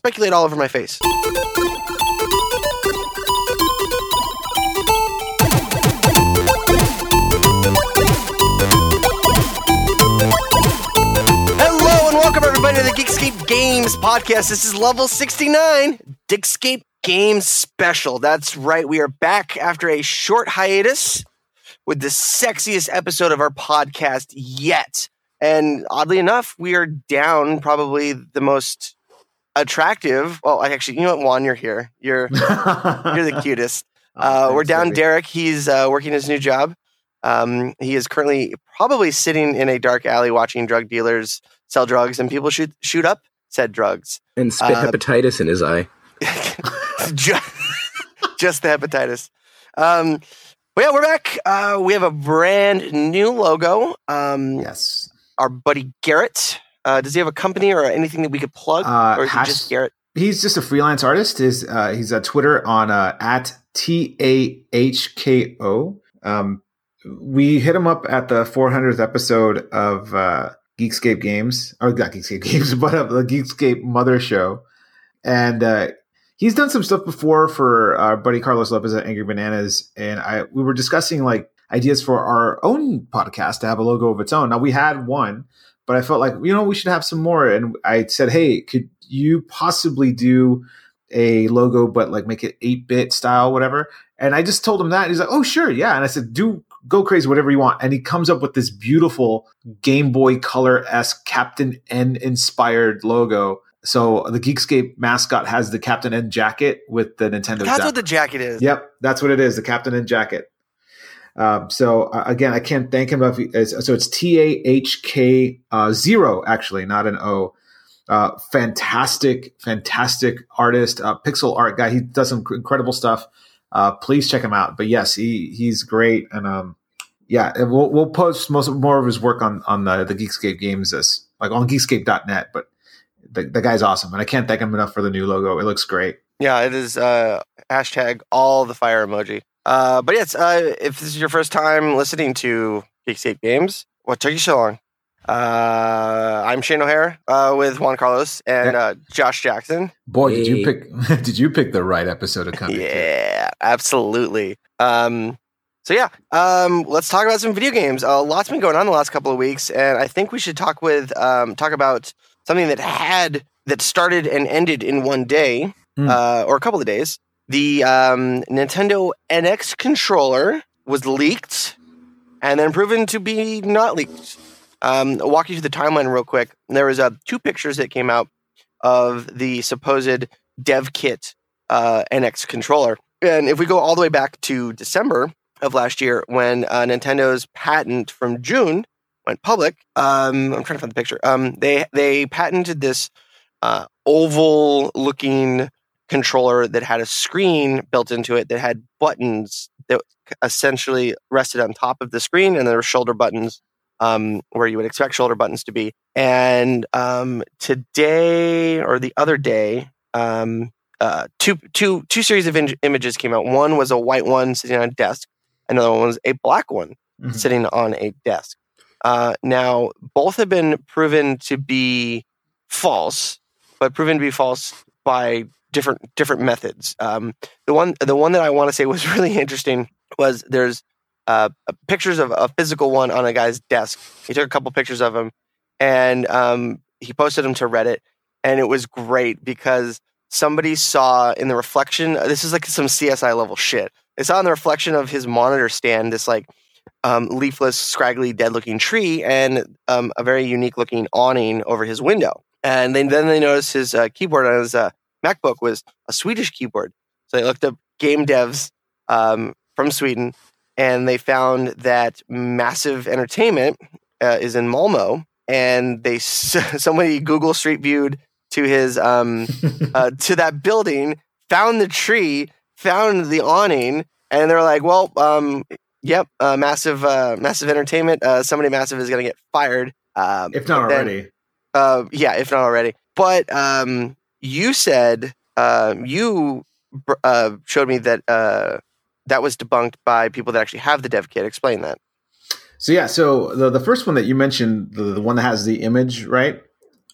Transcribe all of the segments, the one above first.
speculate all over my face. Hello and welcome everybody to the Geekscape Games podcast. This is level 69, Geekscape Games Special. That's right, we are back after a short hiatus with the sexiest episode of our podcast yet. And oddly enough, we are down probably the most attractive. Well, actually, you know what, Juan, you're here. You're you're the cutest. Uh, we're down Derek. He's uh, working his new job. Um, he is currently probably sitting in a dark alley watching drug dealers sell drugs and people shoot shoot up said drugs. And spit Uh, hepatitis in his eye. just, just the hepatitis. Um, but yeah, we're back. Uh, we have a brand new logo. Um, Yes. Our buddy Garrett. Uh, does he have a company or anything that we could plug, Uh, or is hash- he just Garrett? He's just a freelance artist. His uh, he's a Twitter on uh, at T A H K O. Um, we hit him up at the 400th episode of uh, Geekscape Games, or not Geekscape Games, but of the Geekscape Mother Show, and uh, he's done some stuff before for our buddy Carlos Lopez at Angry Bananas, and I we were discussing like ideas for our own podcast to have a logo of its own. Now we had one, but I felt like you know we should have some more, and I said, hey, could you possibly do a logo but like make it 8-bit style whatever and i just told him that and he's like oh sure yeah and i said do go crazy whatever you want and he comes up with this beautiful game boy color esque captain n inspired logo so the geekscape mascot has the captain n jacket with the nintendo That's zapper. what the jacket is. Yep, that's what it is. The captain N jacket. Um, so uh, again, I can't thank him enough. So it's T A H K uh, zero, actually, not an O. Uh, fantastic, fantastic artist, uh, pixel art guy. He does some incredible stuff. Uh, please check him out. But yes, he he's great, and um, yeah, and we'll we'll post most more of his work on on the the Geekscape games, as like on Geekscape.net. But the, the guy's awesome, and I can't thank him enough for the new logo. It looks great. Yeah, it is uh, hashtag all the fire emoji. Uh, but yes, uh, if this is your first time listening to Geekscape Games, what took you so long? Uh, I'm Shane O'Hare uh, with Juan Carlos and uh, Josh Jackson. Boy, did you pick did you pick the right episode of Coming? Yeah, absolutely. Um, so yeah, um, let's talk about some video games. A lot's been going on the last couple of weeks, and I think we should talk with um, talk about something that had that started and ended in one day, Hmm. uh, or a couple of days. The um, Nintendo NX controller was leaked, and then proven to be not leaked. Um, I'll walk you through the timeline real quick. There was uh, two pictures that came out of the supposed dev kit uh, NX controller. And if we go all the way back to December of last year, when uh, Nintendo's patent from June went public, um, I'm trying to find the picture. Um, they they patented this uh, oval-looking controller that had a screen built into it that had buttons that essentially rested on top of the screen, and there were shoulder buttons um, where you would expect shoulder buttons to be. And um, today or the other day, um, uh, two two two series of in- images came out. One was a white one sitting on a desk. Another one was a black one Mhm. sitting on a desk. Uh, now, both have been proven to be false, but proven to be false by different different methods. Um, the one the one that I want to say was really interesting was there's uh, pictures of a physical one on a guy's desk. He took a couple pictures of him, and um, he posted them to Reddit, and it was great because somebody saw in the reflection. This is like some CSI level shit. They saw in the reflection of his monitor stand this like um, leafless, scraggly, dead-looking tree, and um, a very unique-looking awning over his window. And then then they noticed his uh, keyboard on his uh, MacBook was a Swedish keyboard. So they looked up game devs um, from Sweden, and they found that Massive Entertainment uh, is in Malmo, and they somebody Google Street viewed to his um, uh, to that building, found the tree, found the awning, and they're like, "Well, um, yep, uh, massive, uh, massive entertainment. Uh, somebody massive is going to get fired, um, if not then- already. uh, yeah, if not already. But um, you said um, you uh, showed me that uh, that was debunked by people that actually have the dev kit. Explain that. So yeah, so the the first one that you mentioned, the, the one that has the image, right?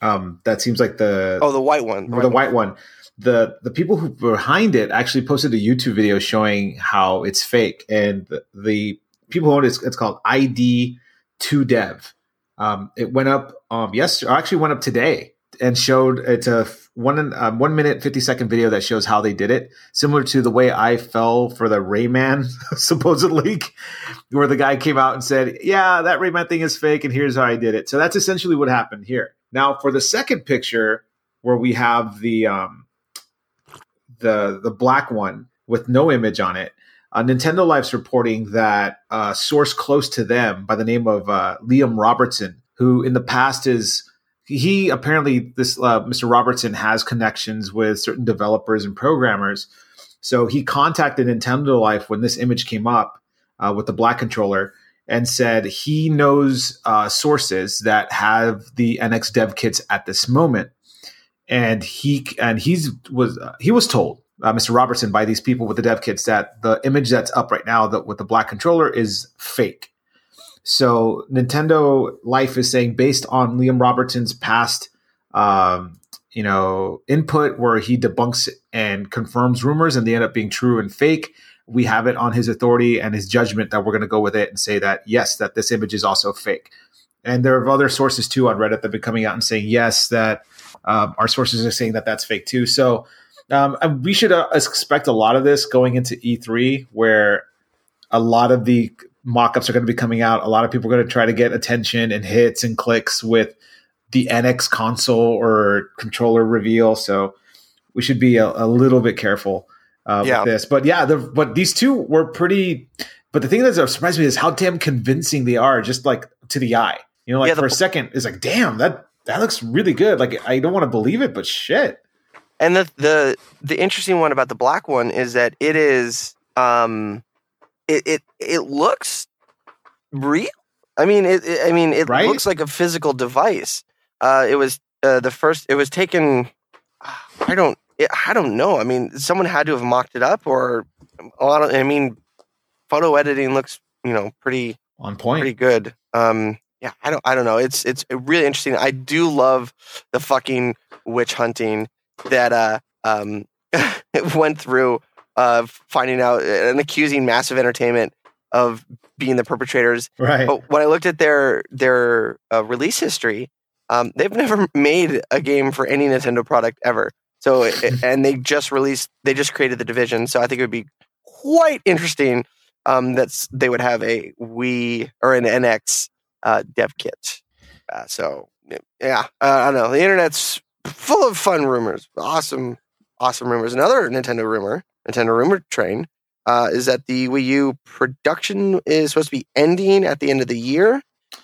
um, that seems like the Oh, the white one. or the white one. The the people who behind it actually posted a YouTube video showing how it's fake, and the, the people who own it, it's, it's called ID Two Dev. Um, it went up um yesterday, actually went up today, and showed it's a one um, one minute fifty second video that shows how they did it, similar to the way I fell for the Rayman supposed leak, where the guy came out and said, "Yeah, that Rayman thing is fake, and here's how I did it." So that's essentially what happened here. Now, for the second picture, where we have the um, the the black one with no image on it, uh, Nintendo Life's reporting that a source close to them by the name of uh, Liam Robertson, who in the past is he apparently this uh, Mr. Robertson has connections with certain developers and programmers. So he contacted Nintendo Life when this image came up uh, with the black controller and said he knows uh, sources that have the NX dev kits at this moment, and he and he's was he was told uh, Mr. Robertson by these people with the dev kits that the image that's up right now that with the black controller is fake. So Nintendo Life is saying based on Liam Robertson's past, um, you know, input where he debunks and confirms rumors and they end up being true and fake. We have it on his authority and his judgment that we're going to go with it and say that yes, that this image is also fake. And there are other sources too on Reddit that have been coming out and saying yes, that um, our sources are saying that that's fake too. So um, we should uh, expect a lot of this going into E3, where a lot of the mock-ups are going to be coming out. A lot of people are going to try to get attention and hits and clicks with the NX console or controller reveal. So we should be a, a little bit careful uh, Yeah. with this. But yeah, the, but these two were pretty. But the thing that surprised me is how damn convincing they are, just like to the eye. You know, like Yeah, the for a second, it's like, damn, that that looks really good. Like I don't want to believe it, but shit. And the the the interesting one about the black one is that it is um it it, it looks real. I mean it, it- I mean it Right? looks like a physical device. Uh it was uh, the first it was taken I don't it, I don't know. I mean someone had to have mocked it up or a lot of I mean photo editing looks, you know, pretty On point. pretty good. Um, yeah, I don't, I don't know. It's it's really interesting. I do love the fucking witch hunting that uh um went through of finding out and accusing Massive Entertainment of being the perpetrators. right. But when I looked at their their uh, release history, um, they've never made a game for any Nintendo product ever. So it- and they just released, they just created the division. So I think it would be quite interesting um, that they would have a Wii or an NX uh, dev kit. Uh, so yeah, uh, I don't know. The internet's full of fun rumors, awesome, awesome rumors. Another Nintendo rumor, Nintendo rumor train, uh, is that the Wii U production is supposed to be ending at the end of the year.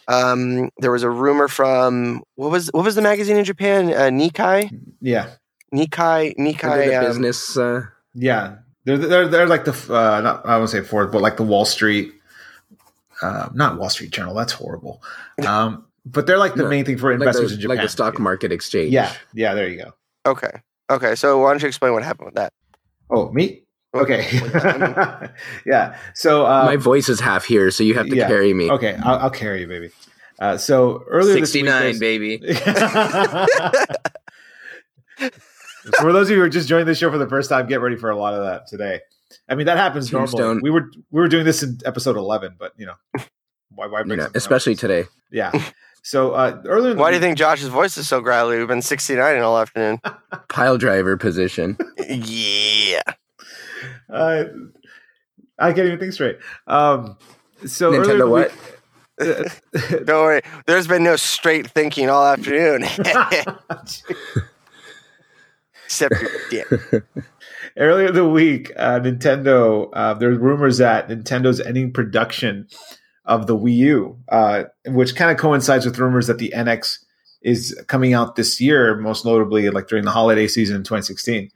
Um, there was a rumor from what was what was the magazine in Japan? Uh, Nikkei, Yeah. Nikkei, Under Nikkei. the um, business. Uh, Yeah, they're they're they're like the uh, not I won't say fourth, but like the Wall Street, uh, not Wall Street Journal. That's horrible. Um, but they're like the No, main thing for like, investors the, in Japan. like the stock market exchange. Yeah, yeah. There you go. Okay, okay. So why don't you explain what happened with that? Oh, me. Okay. Okay. yeah. So uh, My voice is half here, so you have to yeah. carry me. okay, I'll, I'll carry you, baby. Uh, so earlier this week, 69, baby. for those of you who are just joining the show for the first time, get ready for a lot of that today. I mean, that happens normally. We were we were doing this in episode eleven, but you know, why why You know, especially else? today. Yeah. So uh, earlier, in the Why do you think Josh's voice is so gravelly? We've been 69 all afternoon. Pile driver position. yeah. Uh, I can't even think straight. Um, so earlier Nintendo the what? week- Don't worry. There's been no straight thinking all afternoon. Except your earlier in the week, uh, Nintendo. Uh, there's rumors that Nintendo's ending production of the Wii U, uh, which kind of coincides with rumors that the NX is coming out this year, most notably like during the holiday season in 2016.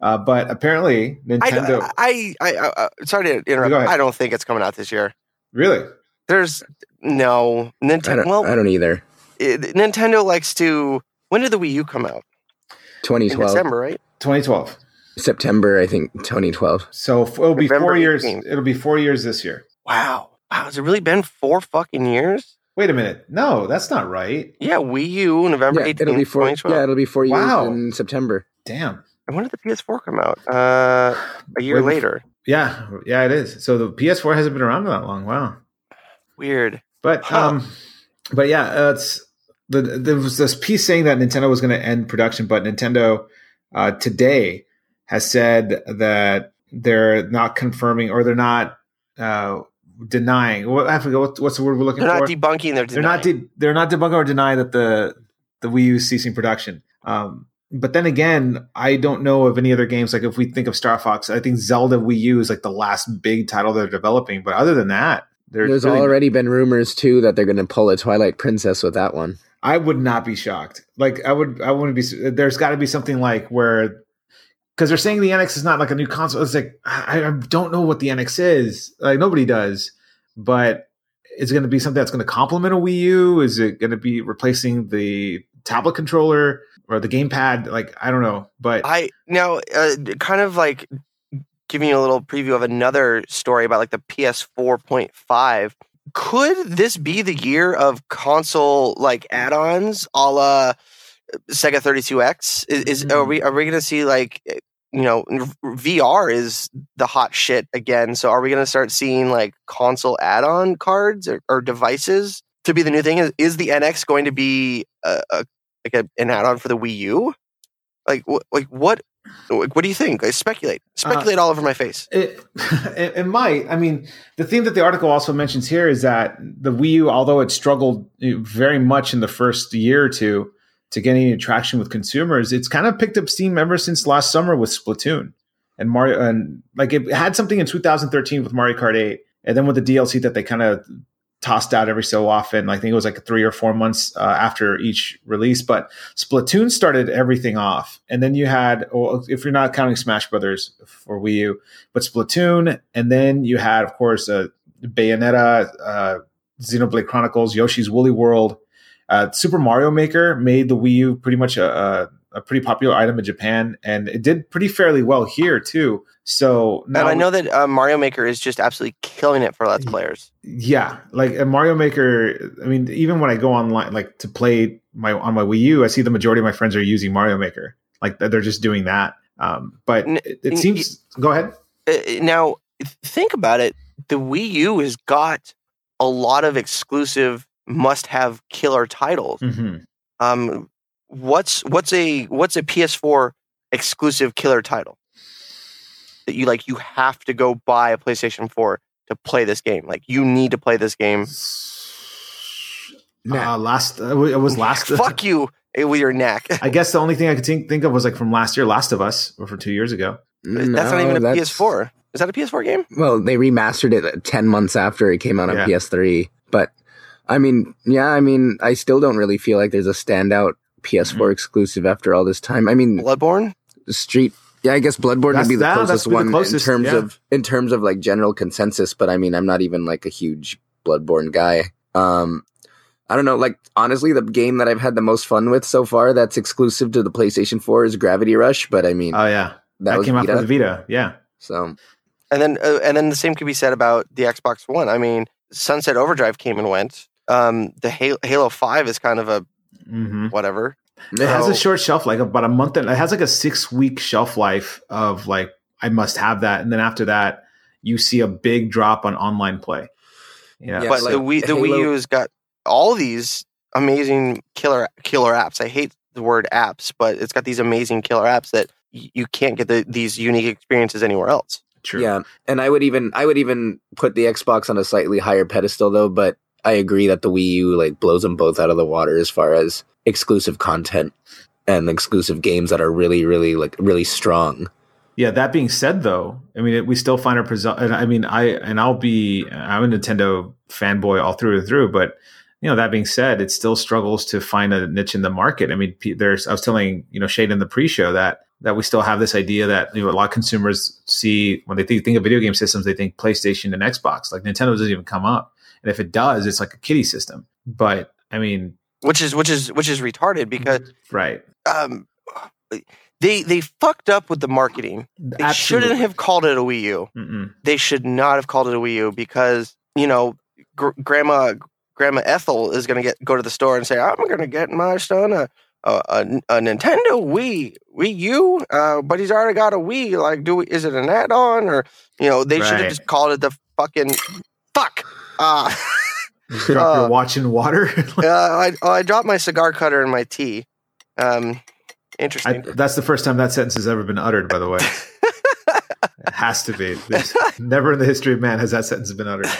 Uh, but apparently, Nintendo. I, I, I, I, sorry to interrupt. Go ahead. I don't think it's coming out this year. really? There's no Nintendo. Well, I don't either. it, Nintendo likes to. When did the Wii U come out? In 2012. December, right? 2012. September, I think, 2012. So it'll be November four years. 18th. It'll be four years this year. Wow. Wow. Has it really been four fucking years? Wait a minute. No, that's not right. Yeah, Wii U, November Yeah, 18th, it'll be four. 2012. Yeah, it'll be four years Wow. in September. Damn. And when did the PS4 come out? Uh, a year Wait, later. Yeah, yeah, it is. So the PS4 hasn't been around that long. Wow. Weird. But Huh. um, but yeah, uh, it's the there was this piece saying that Nintendo was going to end production, but Nintendo uh, today has said that they're not confirming or they're not uh, denying. What I forget what, what's the word we're looking for? They're not debunking. They're they're not de- they're not debunking or deny that the the Wii U is ceasing production. Um, but then again, I don't know of any other games. Like if we think of Star Fox, I think Zelda Wii U is like the last big title they're developing. But other than that, there's There's really- already been rumors too that they're going to pull a Twilight Princess with that one. I would not be shocked. Like I would, I wouldn't be. There's got to be something like where, because they're saying the NX is not like a new console. It's like I, I don't know what the NX is. Like nobody does. But is it going to be something that's going to complement a Wii U? Is it going to be replacing the tablet controller or the gamepad? Like I don't know. But I now uh, kind of like giving you a little preview of another story about like the PS4.5. Could this be the year of console like add-ons, a la Sega 32X? Is, is are we are we going to see like you know VR is the hot shit again? So are we going to start seeing like console add-on cards or, or devices to be the new thing? Is, is the NX going to be a, a like a, an add-on for the Wii U? Like wh- like what what do you think? I speculate, uh, speculate all over my face. It, it it might. I mean, the thing that the article also mentions here is that the Wii U, although it struggled eh, very much in the first year or two to get any traction with consumers, it's kind of picked up steam ever since last summer with Splatoon and Mario. And like it had something in 2013 with Mario Kart 8, and then with the DLC that they kind of tossed out every so often. I think it was like three or four months uh, after each release. But Splatoon started everything off, and then you had, well, if you're not counting Smash Brothers for Wii U, but Splatoon, and then you had, of course, uh, Bayonetta, uh, Xenoblade Chronicles, Yoshi's Woolly World. Uh, Super Mario Maker made the Wii U pretty much a, a, a pretty popular item in Japan, and it did pretty fairly well here too. So now and I know that uh, Mario Maker is just absolutely killing it for Let's Players. yeah like mario maker i mean even when i go online like to play my on my wii u i see the majority of my friends are using mario maker like they're just doing that um but N- it, it n- seems go ahead Uh, now, think about it. The Wii U has got a lot of exclusive must-have killer titles. Mhm. Um, what's what's a what's a PS4 exclusive killer title that you like? You have to go buy a PlayStation 4 to play this game. Like you need to play this game. Nah. uh, last uh, it was last Fuck you eh, with your neck. i guess the only thing i could think, think of was like from last year last of us or from two years ago that's not even a PS4. Is that a PS4 game? Well, they remastered it 10 months after it came out on Yeah. PS3. But I mean, yeah, I mean, I still don't really feel like there's a standout PS4 Mm-hmm. exclusive after all this time. I mean, Bloodborne. Street. Yeah, I guess Bloodborne That's- would be the yeah, closest be the one closest, in terms yeah. of in terms of like general consensus. But I mean, I'm not even like a huge Bloodborne guy. Um, I don't know. Like honestly, the game that I've had the most fun with so far that's exclusive to the PlayStation 4 is Gravity Rush. But I mean, oh yeah that, that, was came out Vita, for the vita yeah so And then, uh, and then the same could be said about the Xbox One. I mean, Sunset Overdrive came and went. Um, the Halo, Halo Five is kind of a hmm whatever. it has a short shelf like about a month and it has like a six week shelf life of like i must have that and then after that you see a big drop on online play yeah, Yeah, but so the Wii, the Halo- Wii U has got all these amazing killer killer apps. I hate the word apps, but it's got these amazing killer apps that y- you can't get the, these unique experiences anywhere else. true Yeah, and I would even I would even put the Xbox on a slightly higher pedestal though, but I agree that the Wii U like blows them both out of the water as far as exclusive content and exclusive games that are really really like really strong. Yeah, that being said, though, I mean, it, we still find our present. And I mean, I and I'll be I'm a Nintendo fanboy all through and through, but you know, that being said, it still struggles to find a niche in the market. I mean, there's I was telling you know Shade in the pre-show that that we still have this idea that you know a lot of consumers see when they think, think of video game systems, they think PlayStation and Xbox. Like Nintendo doesn't even come up, and if it does, it's like a kiddie system. But I mean, Which is which is which is retarded because right? um, they they fucked up with the marketing. They shouldn't have called it a Wii U. Mm-mm. They should not have called it a Wii U because you know gr- grandma Grandma Ethel is going to get go to the store and say, "I'm going to get my son a a, a, a Nintendo Wii Wii U, uh, but he's already got a Wii. Like, do we, is it an add-on or you know they should have just called it the fucking fuck." Uh, Drop Uh, your watch in water. uh, I I dropped my cigar cutter in my tea. Um, I, interesting. that's the first time that sentence has ever been uttered. By the way, it has to be. There's, never in the history of man has that sentence been uttered.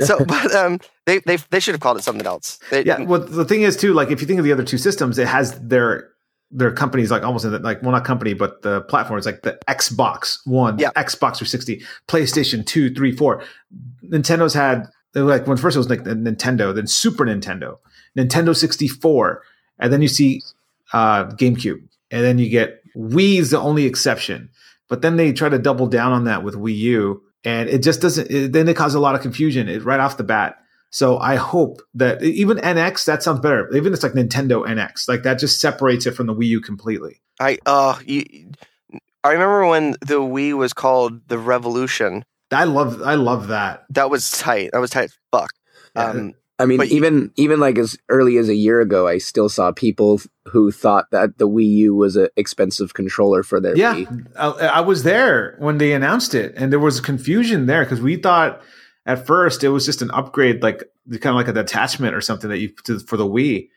so, but um, they they they should have called it something else. They, Yeah. Well, the thing is too, like if you think of the other two systems, it has their their companies like almost in the, like well not company but the platforms like the Xbox One, Yeah. Xbox 360, PlayStation 2, 3, 4. Nintendo's had like when first it was like Nintendo, then Super Nintendo, Nintendo 64, and then you see uh, GameCube, and then you get Wii is the only exception. But then they try to double down on that with Wii U, and it just doesn't. It, then it causes a lot of confusion it, right off the bat. So I hope that even NX that sounds better. Even it's like Nintendo NX, like that just separates it from the Wii U completely. I uh, you, I remember when the Wii was called the Revolution. I love I love that. That was tight. That was tight as fuck. Yeah. Um, I mean, But even even like as early as a year ago, I still saw people who thought that the Wii U was an expensive controller for their Yeah, Wii. I, I was there when they announced it, and there was confusion there because we thought at first it was just an upgrade, like kind of like a detachment or something that you to, for the Wii,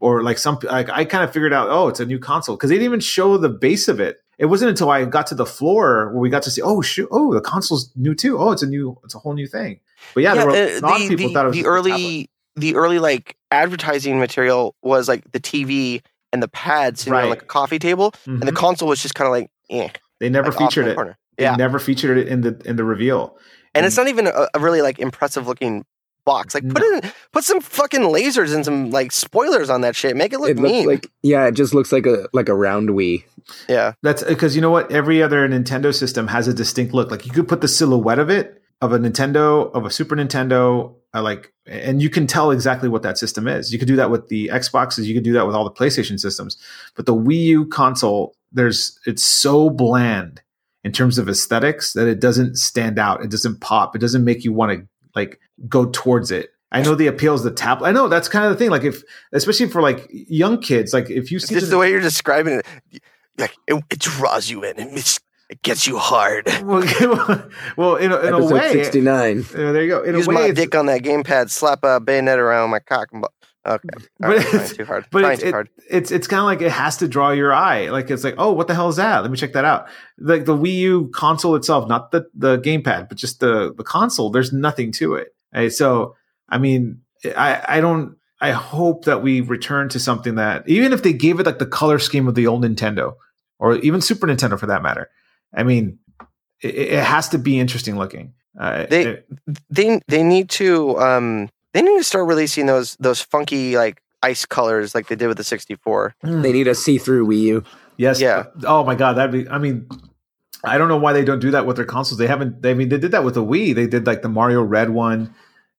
or like some like I kind of figured out, oh, it's a new console because they didn't even show the base of it. It wasn't until I got to the floor where we got to see, oh shoot, oh the console's new too. Oh, it's a new, it's a whole new thing. But yeah, there were, uh, a lot of people the, thought it was the early the early like advertising material was like the TV and the pad sitting on like a coffee table, and the Mhm. console was just kind of like, eh, They never like, featured it. corner. They Yeah, never featured it in the in the reveal. and it's not even a, a really like impressive looking box. Like put in put some fucking lasers and some like spoilers on that shit. Make it look It mean. like yeah, it just looks like a like a round Wii. yeah, That's because you know what? Every other Nintendo system has a distinct look. Like you could put the silhouette of it of a Nintendo, of a Super Nintendo, uh, like, and you can tell exactly what that system is. You could do that with the Xboxes. You could do that with all the PlayStation systems. But the Wii U console, there's it's so bland in terms of aesthetics that it doesn't stand out. It doesn't pop. It doesn't make you want to like go towards it. I know the appeal is the tablet. I know that's kind of the thing. Like if, especially for like young kids, like if you see just the- the way you're describing it, like it, it draws you in and it's, it gets you hard. well, well, in a, in a way, sixty nine. uh, there you go. In Use a way, my dick on that gamepad, slap a bayonet around my cock. And bu- okay, All But right, it's- too hard. but it's, too it- hard. it's it's kind of like it has to draw your eye. Like it's like, oh, what the hell is that? Let me check that out. Like the Wii U console itself, not the the gamepad, but just the the console. There's nothing to it. Right? So, I mean, I I don't. I hope that we return to something that, even if they gave it like the color scheme of the old Nintendo, or even Super Nintendo for that matter. I mean, it, it has to be interesting looking. Uh, They- it- they they need to um they need to start releasing those those funky like ice colors like they did with the 64. They need a see through Wii U. Yes. Yeah. Oh my god, that'd be. I mean, I don't know why they don't do that with their consoles. They haven't. They, I mean, they did that with the Wii. They did like the Mario Red one,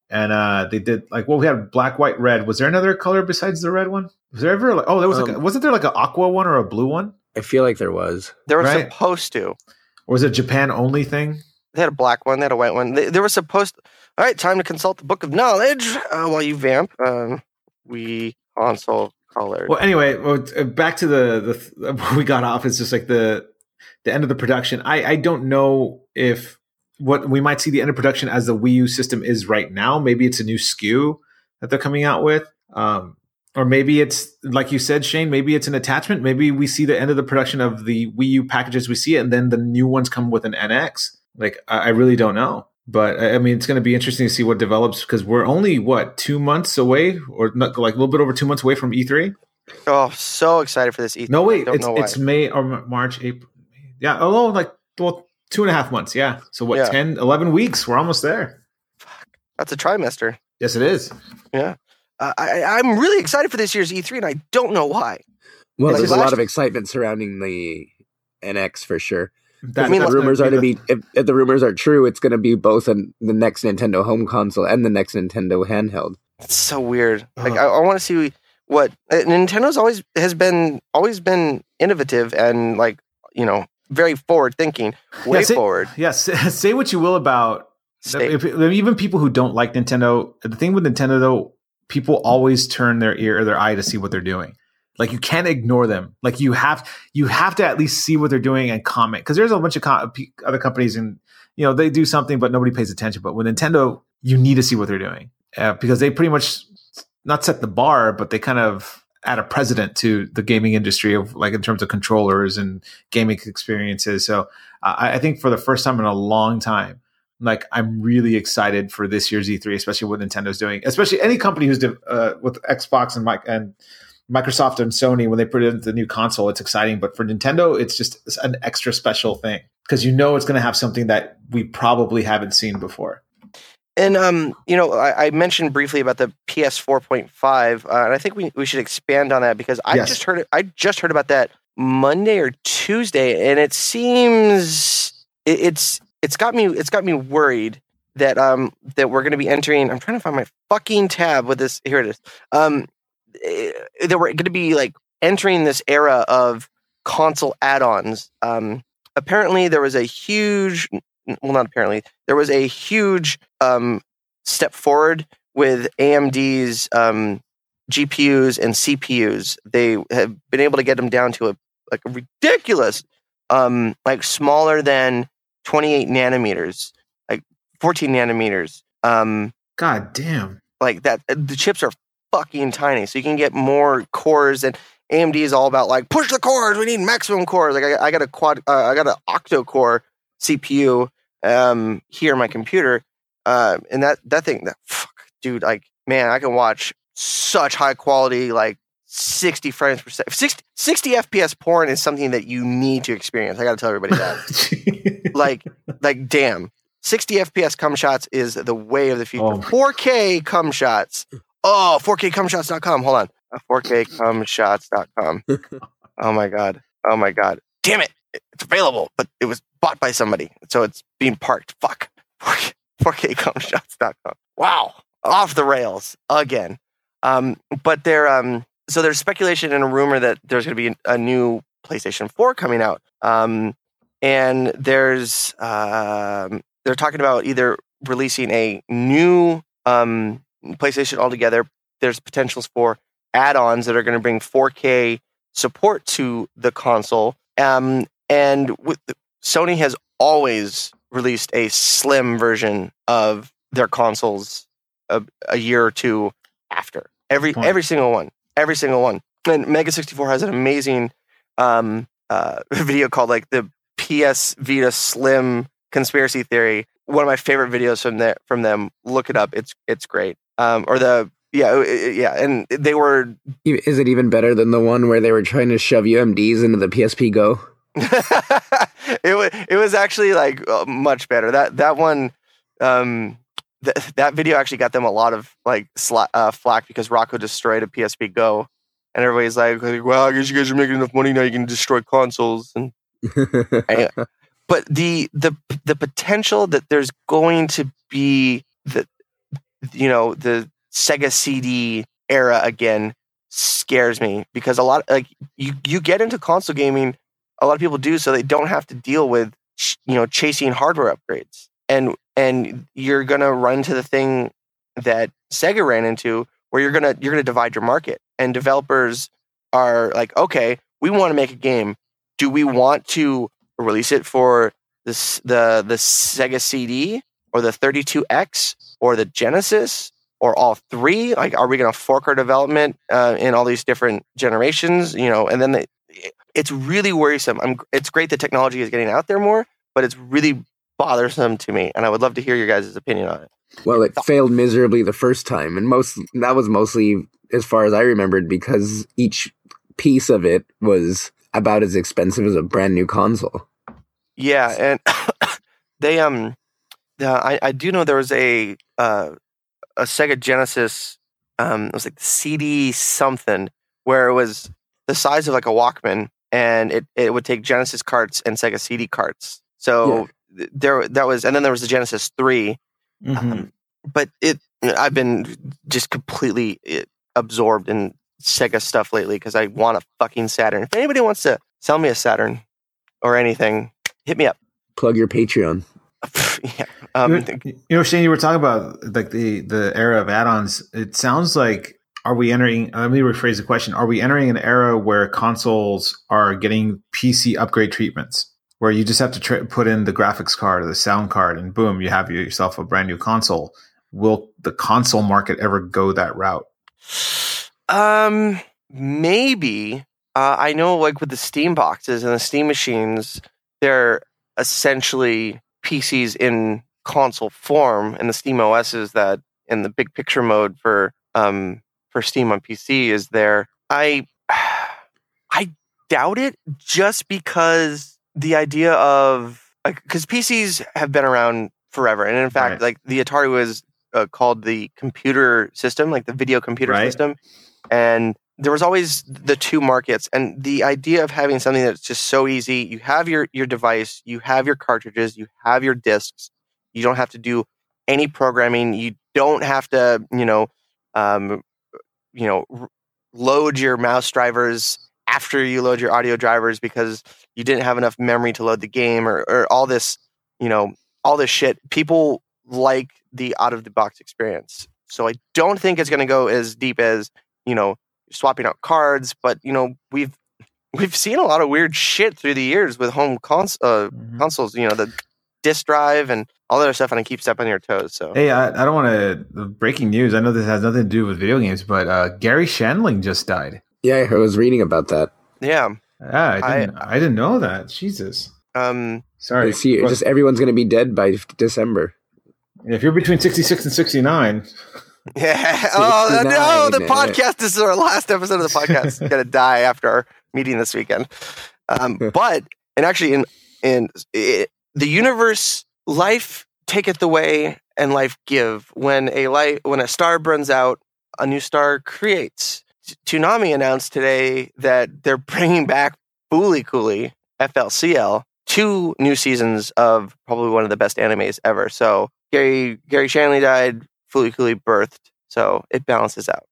and uh they did like well, we had black, white, red. Was there another color besides the red one? Was there ever like oh, there was like a, Um, wasn't there like an aqua one or a blue one, I feel like there was. There was Right. supposed to. or was it a Japan only thing? They had a black one. They had a white one. They, they were supposed. All right, time to consult the book of knowledge uh, while you vamp. Um, we console color. Well, anyway, well, back to the the we got off. It's just like the the end of the production. I I don't know if what we might see the end of production as the Wii U system is right now. Maybe it's a new SKU that they're coming out with, um, or maybe it's like you said, Shane. Maybe it's an attachment. Maybe we see the end of the production of the Wii U packages we see it, and then the new ones come with an NX. Like I, I really don't know. But I I mean, it's going to be interesting to see what develops because we're only what two months away, or not, like a little bit over two months away from E E3. oh, so excited for this E3. No, wait, it's it's May or March, April. Yeah, oh, like well, two and a half months. Yeah, so what, Yeah. ten, eleven 10, 11 weeks? We're almost there. Fuck, That's a trimester. Yes, it is. Yeah, uh, I, I'm really excited for this year's E3, and I don't know why. Well, Is there's a lot of excitement surrounding the NX for sure. That, I mean, the that's rumors gonna are to be if, if the rumors are true, it's going to be both an, the next Nintendo home console and the next Nintendo handheld. It's so weird. Like Uh-huh. I, I want to see what uh, Nintendo's always has been always been innovative and like you know very forward thinking, way Yeah, say- forward. Yes, say what you will about if, if- even people who don't like Nintendo. The thing with Nintendo though, people always turn their ear or their eye to see what they're doing. Like you can't ignore them. Like you have you have to at least see what they're doing and comment because there's a bunch of co- other companies and you know they do something but nobody pays attention. But with Nintendo, you need to see what they're doing uh, because they pretty much not set the bar, but they kind of add a precedent to the gaming industry of like in terms of controllers and gaming experiences. So uh, I think for the first time in a long time, like I'm really excited for this year's E3, especially what Nintendo's doing, especially any company who's uh, with Xbox and Mike and Microsoft and Sony when they put it in the new console, it's exciting. But for Nintendo, it's just an extra special thing because you know it's going to have something that we probably haven't seen before. And um, you know, I, I, mentioned briefly about the PS 4.5, uh, and I think we, we should expand on that because I yes. just heard it. I just heard about that Monday or Tuesday, and it seems it, it's it's got me it's got me worried that um that we're going to be entering. I'm trying to find my fucking tab with this. Here it is. Um, that we're going to be like entering this era of console add-ons. Um, apparently there was a huge well, not apparently, there was a huge um, step forward with AMD's um, GPUs and CPUs. They have been able to get them down to a like a ridiculous, um, like smaller than 28 nanometers, like 14 nanometers. Um, God damn! Like that, the chips are fucking tiny, so you can get more cores. And AMD is all about like push the cores. We need maximum cores. Like I, I got a quad, uh, I got an octo core CPU um, here on my computer. Uh, and that that thing, that fuck, dude, like man, I can watch such high quality, like 60 frames per second. 60, 60 FPS porn is something that you need to experience. I got to tell everybody that. like, like, damn. 60 FPS cum shots is the way of the future. Oh 4K cum shots. Oh, 4kcumshots.com. Hold on. 4kcumshots.com. oh my God. Oh my God. Damn it. It's available, but it was bought by somebody. So it's being parked. Fuck. 4kcumshots.com. Wow. Off the rails again. Um, but there, um, so there's speculation and a rumor that there's going to be a new PlayStation 4 coming out. Um, and there's, um, they're talking about either releasing a new um, PlayStation altogether. There's potentials for add-ons that are going to bring 4K support to the console. Um, and with, Sony has always released a slim version of their consoles a, a year or two after every every single one, every single one. And Mega sixty four has an amazing um, uh, video called like the PS Vita Slim conspiracy theory. One of my favorite videos from there from them. Look it up. It's it's great. Um, or the yeah yeah, and they were. Is it even better than the one where they were trying to shove UMDs into the PSP Go? it was it was actually like uh, much better. That that one, um, th- that video actually got them a lot of like sla- uh, flack because Rocco destroyed a PSP Go, and everybody's like, "Well, I guess you guys are making enough money now. You can destroy consoles." And, and but the the the potential that there's going to be the you know the Sega CD era again scares me because a lot like you you get into console gaming a lot of people do so they don't have to deal with you know chasing hardware upgrades. And and you're gonna run into the thing that Sega ran into where you're gonna you're gonna divide your market. And developers are like okay we want to make a game. Do we want to release it for this the the Sega CD or the 32X or the Genesis or all three like are we going to fork our development uh, in all these different generations you know and then they, it's really worrisome. I'm, it's great that technology is getting out there more, but it's really bothersome to me, and I would love to hear your guys' opinion on it. Well, it failed miserably the first time, and most that was mostly, as far as I remembered, because each piece of it was about as expensive as a brand new console. Yeah, and they um, uh, I I do know there was a uh, a Sega Genesis um, it was like CD something where it was the size of like a Walkman, and it, it would take Genesis carts and Sega CD carts. So yeah. there that was, and then there was the Genesis 3 mm-hmm. um, but it I've been just completely eh, absorbed in Sega stuff lately because I want a fucking Saturn. If anybody wants to sell me a Saturn or anything, hit me up. Plug your Patreon. yeah, Um, you, you know, Shane, you were talking about like the the era of add-ons. It sounds like are we entering? Let me rephrase the question: Are we entering an era where consoles are getting PC upgrade treatments, where you just have to tra- put in the graphics card or the sound card, and boom, you have yourself a brand new console? Will the console market ever go that route? Um, maybe. Uh, I know, like with the Steam boxes and the Steam machines, they're essentially PCs in console form, and the Steam OS is that in the big picture mode for um for Steam on PC is there. I I doubt it, just because the idea of because PCs have been around forever, and in fact, Right. like the Atari was uh, called the computer system, like the video computer Right. system, and there was always the two markets and the idea of having something that's just so easy you have your your device you have your cartridges you have your discs you don't have to do any programming. You don't have to you know um, you know r- load your mouse drivers after you load your audio drivers because you didn't have enough memory to load the game or, or all this you know all this shit. People like the out of the box experience. So i don't think it's going to go as deep as you know swapping out cards but you know we've we've seen a lot of weird shit through the years with home cons- uh, Mhm. consoles you know the disk drive and all that other stuff and i keep stepping on your toes so Hey, I, I don't want to. Breaking news. I know this has nothing to do with video games, but uh, Garry Shandling just died. Yeah, I was reading about that. yeah Yeah, I I- didn't. I, didn't know that. Jesus. um Sorry. It's here- just everyone's going to be dead by December. if you're between 66 and 69, Yeah. Oh no, the podcast this is our last episode of the podcast. is gonna die after our meeting this weekend. Um, but and actually, in in it, the universe, life taketh away and life give. When a light, when a star burns out, a new star creates. Toonami announced today that they're bringing back Fooly Cooly FLCL, two new seasons of probably one of the best animes ever. So Gary Gary Shanley died, Fooly Cooly birthed, so it balances out.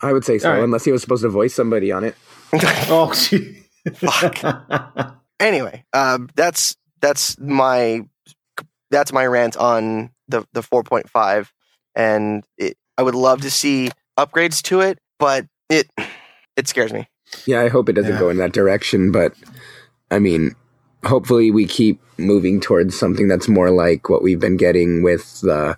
I would say so, All right. unless he was supposed to voice somebody on it. oh, gee. Fuck. anyway, um, that's that's my that's my rant on the the 4.5, and it, I would love to see upgrades to it, but it it scares me. Yeah, I hope it doesn't Yeah. go in that direction, but I mean, hopefully we keep moving towards something that's more like what we've been getting with the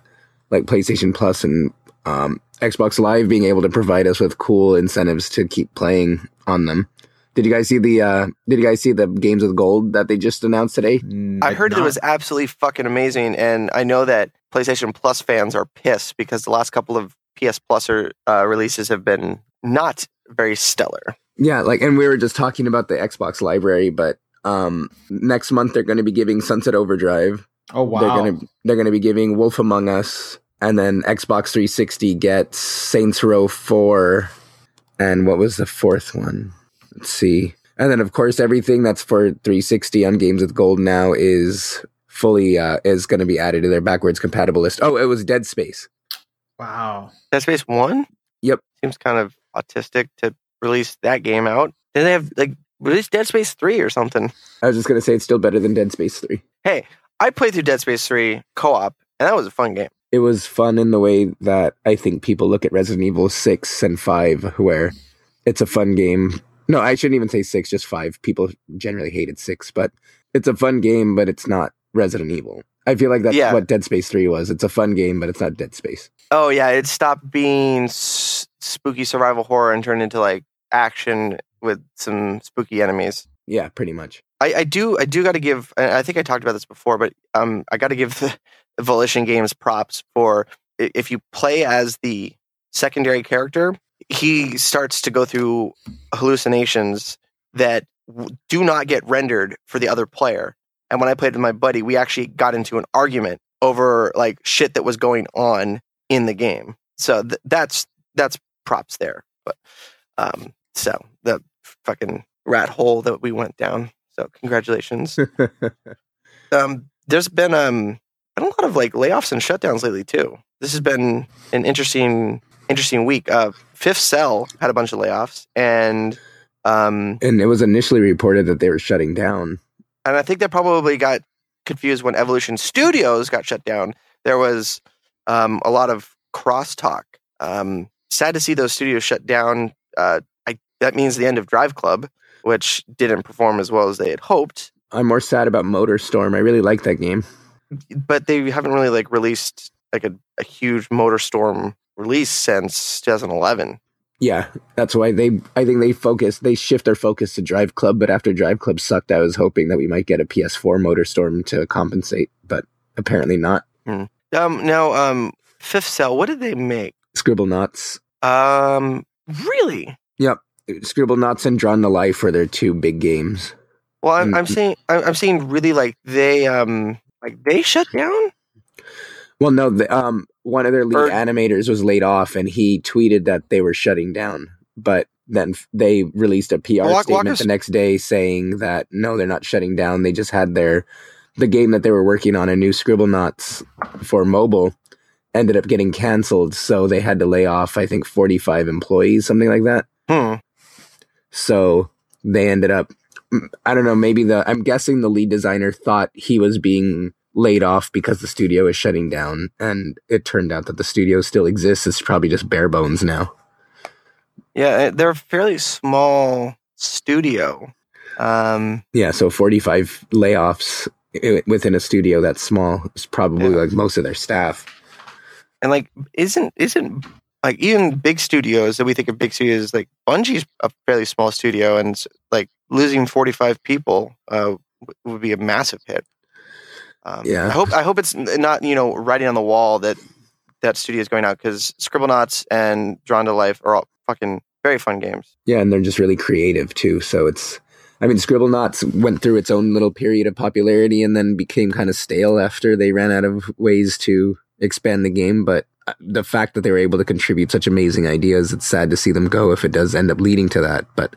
like PlayStation Plus and um, Xbox Live being able to provide us with cool incentives to keep playing on them. Did you guys see the uh did you guys see the games with gold that they just announced today? Mm, I heard it was absolutely fucking amazing, and I know that PlayStation Plus fans are pissed because the last couple of PS Plus or, uh, releases have been not very stellar. Yeah, like and we were just talking about the Xbox library, but um next month they're going to be giving Sunset Overdrive Oh wow. They're gonna they're gonna be giving Wolf Among Us, and then Xbox 360 gets Saints Row 4, and what was the fourth one? Let's see. And then of course everything that's for 360 on Games with Gold now is fully uh, is going to be added to their backwards compatible list. Oh, it was Dead Space. wow. Dead Space One. Yep. seems kind of autistic to release that game out. Did they have like release Dead Space Three or something? I was just going to say it's still better than Dead Space 3. Hey, I played through Dead Space Three co-op, and that was a fun game. It was fun in the way that I think people look at Resident Evil 6 and 5 where it's a fun game. No, I shouldn't even say 6, just 5. People generally hated 6, but it's a fun game, but it's not Resident Evil. I feel like that's Yeah. what Dead Space 3 was. It's a fun game, but it's not Dead Space. Oh yeah, it stopped being s- spooky survival horror and turned into like action with some spooky enemies. Yeah, pretty much. I, I do I do got to give I think I talked about this before, but um I got to give the Volition Games props for if you play as the secondary character, he starts to go through hallucinations that w- do not get rendered for the other player. And when I played with my buddy, we actually got into an argument over like shit that was going on in the game. So th- that's that's props there. But um so the fucking rat hole that we went down. So congratulations. um, there's been um, been a lot of like layoffs and shutdowns lately too. This has been an interesting interesting week. Uh, Fifth Cell had a bunch of layoffs, and um, and it was initially reported that they were shutting down. and I think that probably got confused when Evolution Studios got shut down. There was um, a lot of crosstalk. Um, sad to see those studios shut down. Uh, I, that means the end of Drive Club, which didn't perform as well as they had hoped. I'm more sad about Motor Storm. I really like that game. But they haven't really like released like a, a huge Motor Storm release since 2011. Yeah, that's why they. I think they focus. They shift their focus to Drive Club. But after Drive Club sucked, I was hoping that we might get a PS4 MotorStorm to compensate, but apparently not. Um, now, um, Fifth Cell, what did they make? Scribblenauts. Um, really? Yep, Scribblenauts and Drawn to Life are their two big games. Well, I'm, Mm. I'm seeing, I'm I'm seeing really like they, um, like they shut down. Well, no, the, um, one of their lead Or- animators was laid off, and he tweeted that they were shutting down. But then they released a PR statement the next day saying that no, they're not shutting down. They just had their the game that they were working on, a new Scribblenauts for mobile, ended up getting canceled, so they had to lay off. I think forty five employees, something like that. Hmm. So they ended up, I don't know, maybe the, I'm guessing the lead designer thought he was being laid off because the studio is shutting down. And it turned out that the studio still exists. It's probably just bare bones now. Yeah, uh, they're a fairly small studio. Um, Yeah. So 45 layoffs within a studio that's small is probably Yeah. like most of their staff. and like, isn't isn't like even big studios that we think of big studios like Bungie's a fairly small studio, and like losing 45 people uh, would be a massive hit. Um, Yeah. I hope I hope it's not you know writing on the wall that that studio is going out because Scribble Scribblenauts and Drawn to Life are all fucking very fun games. Yeah. And they're just really creative too. So it's, I mean, Scribblenauts went through its own little period of popularity and then became kind of stale after they ran out of ways to expand the game. But uh, the fact that they were able to contribute such amazing ideas, it's sad to see them go if it does end up leading to that. But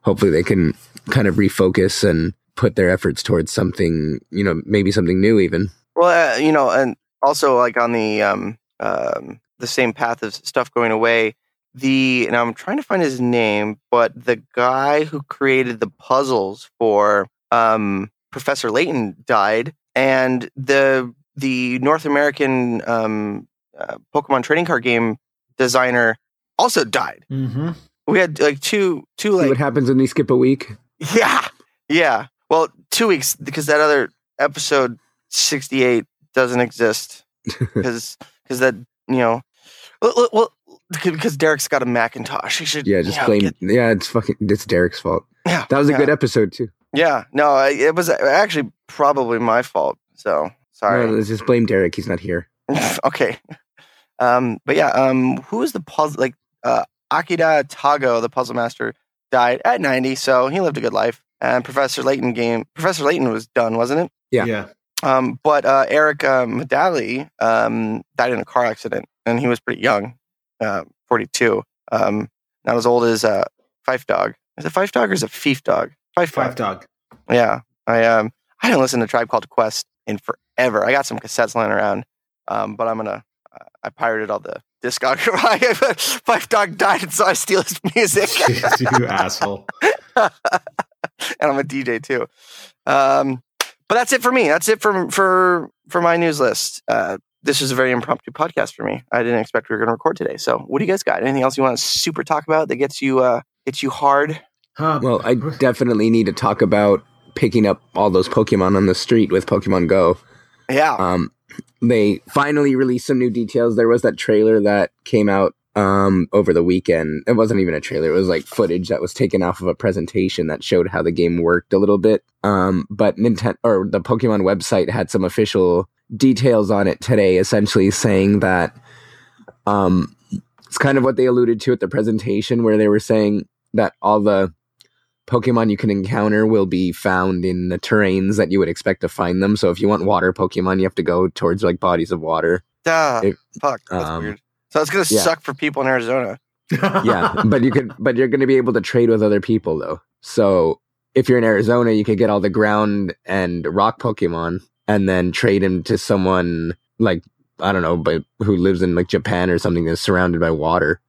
hopefully they can kind of refocus and put their efforts towards something, you know, maybe something new even. Well, uh, you know, and also like on the um, um, the same path of stuff going away. The now I'm trying to find his name, but the guy who created the puzzles for um, Professor Layton died, and the the North American um, uh, Pokemon trading card game designer also died. Mm-hmm. We had like two two See what happens when you skip a week? yeah, yeah. Well, two weeks because that other episode sixty eight doesn't exist because because that you know well, because Derek's got a Macintosh. He should Yeah, just you know, blame. get- yeah, it's fucking. It's Derek's fault. yeah, That was a yeah, good episode too. Yeah, no, I- it was actually probably my fault. So sorry. No, let's just blame Derek. He's not here. okay. Um, but yeah, um, who was the puzzle? Like uh, Akira Tago, the puzzle master, died at ninety, so he lived a good life. And Professor Layton game, Professor Layton was done, wasn't it? Yeah. Yeah. Um, but uh, Eric uh, Medalle um, died in a car accident, and he was pretty young, uh, 42. Um, not as old as uh, Phife Dawg. Is it Phife Dawg or is it Fief Dog? Fife Five Dog. dog. Yeah, I um, I didn't listen to Tribe Called Quest in forever. I got some cassettes lying around, um, but I'm gonna. Uh, I pirated all the discography. Phife Dawg died, and so I steal his music. you asshole. and I'm a DJ too. Um, but that's it for me. That's it for for for my news list. Uh, this was a very impromptu podcast for me. I didn't expect we were going to record today. So, what do you guys got? Anything else you want to super talk about that gets you uh, gets you hard? Huh. Well, I definitely need to talk about picking up all those Pokemon on the street with Pokemon Go. Yeah, Um, they finally released some new details. There was that trailer that came out um, over the weekend. It wasn't even a trailer; it was like footage that was taken off of a presentation that showed how the game worked a little bit. Um, but Nintendo or the Pokemon website had some official details on it today, essentially saying that um, it's kind of what they alluded to at the presentation, where they were saying that all the Pokemon you can encounter will be found in the terrains that you would expect to find them. So if you want water Pokemon, you have to go towards like bodies of water. Duh. it- fuck. That's um, weird. So it's gonna yeah. suck for people in Arizona. Yeah, but you could, but you're going to be able to trade with other people though. So if you're in Arizona, you could get all the ground and rock Pokemon, and then trade them to someone like I don't know, but who lives in like Japan or something that's surrounded by water.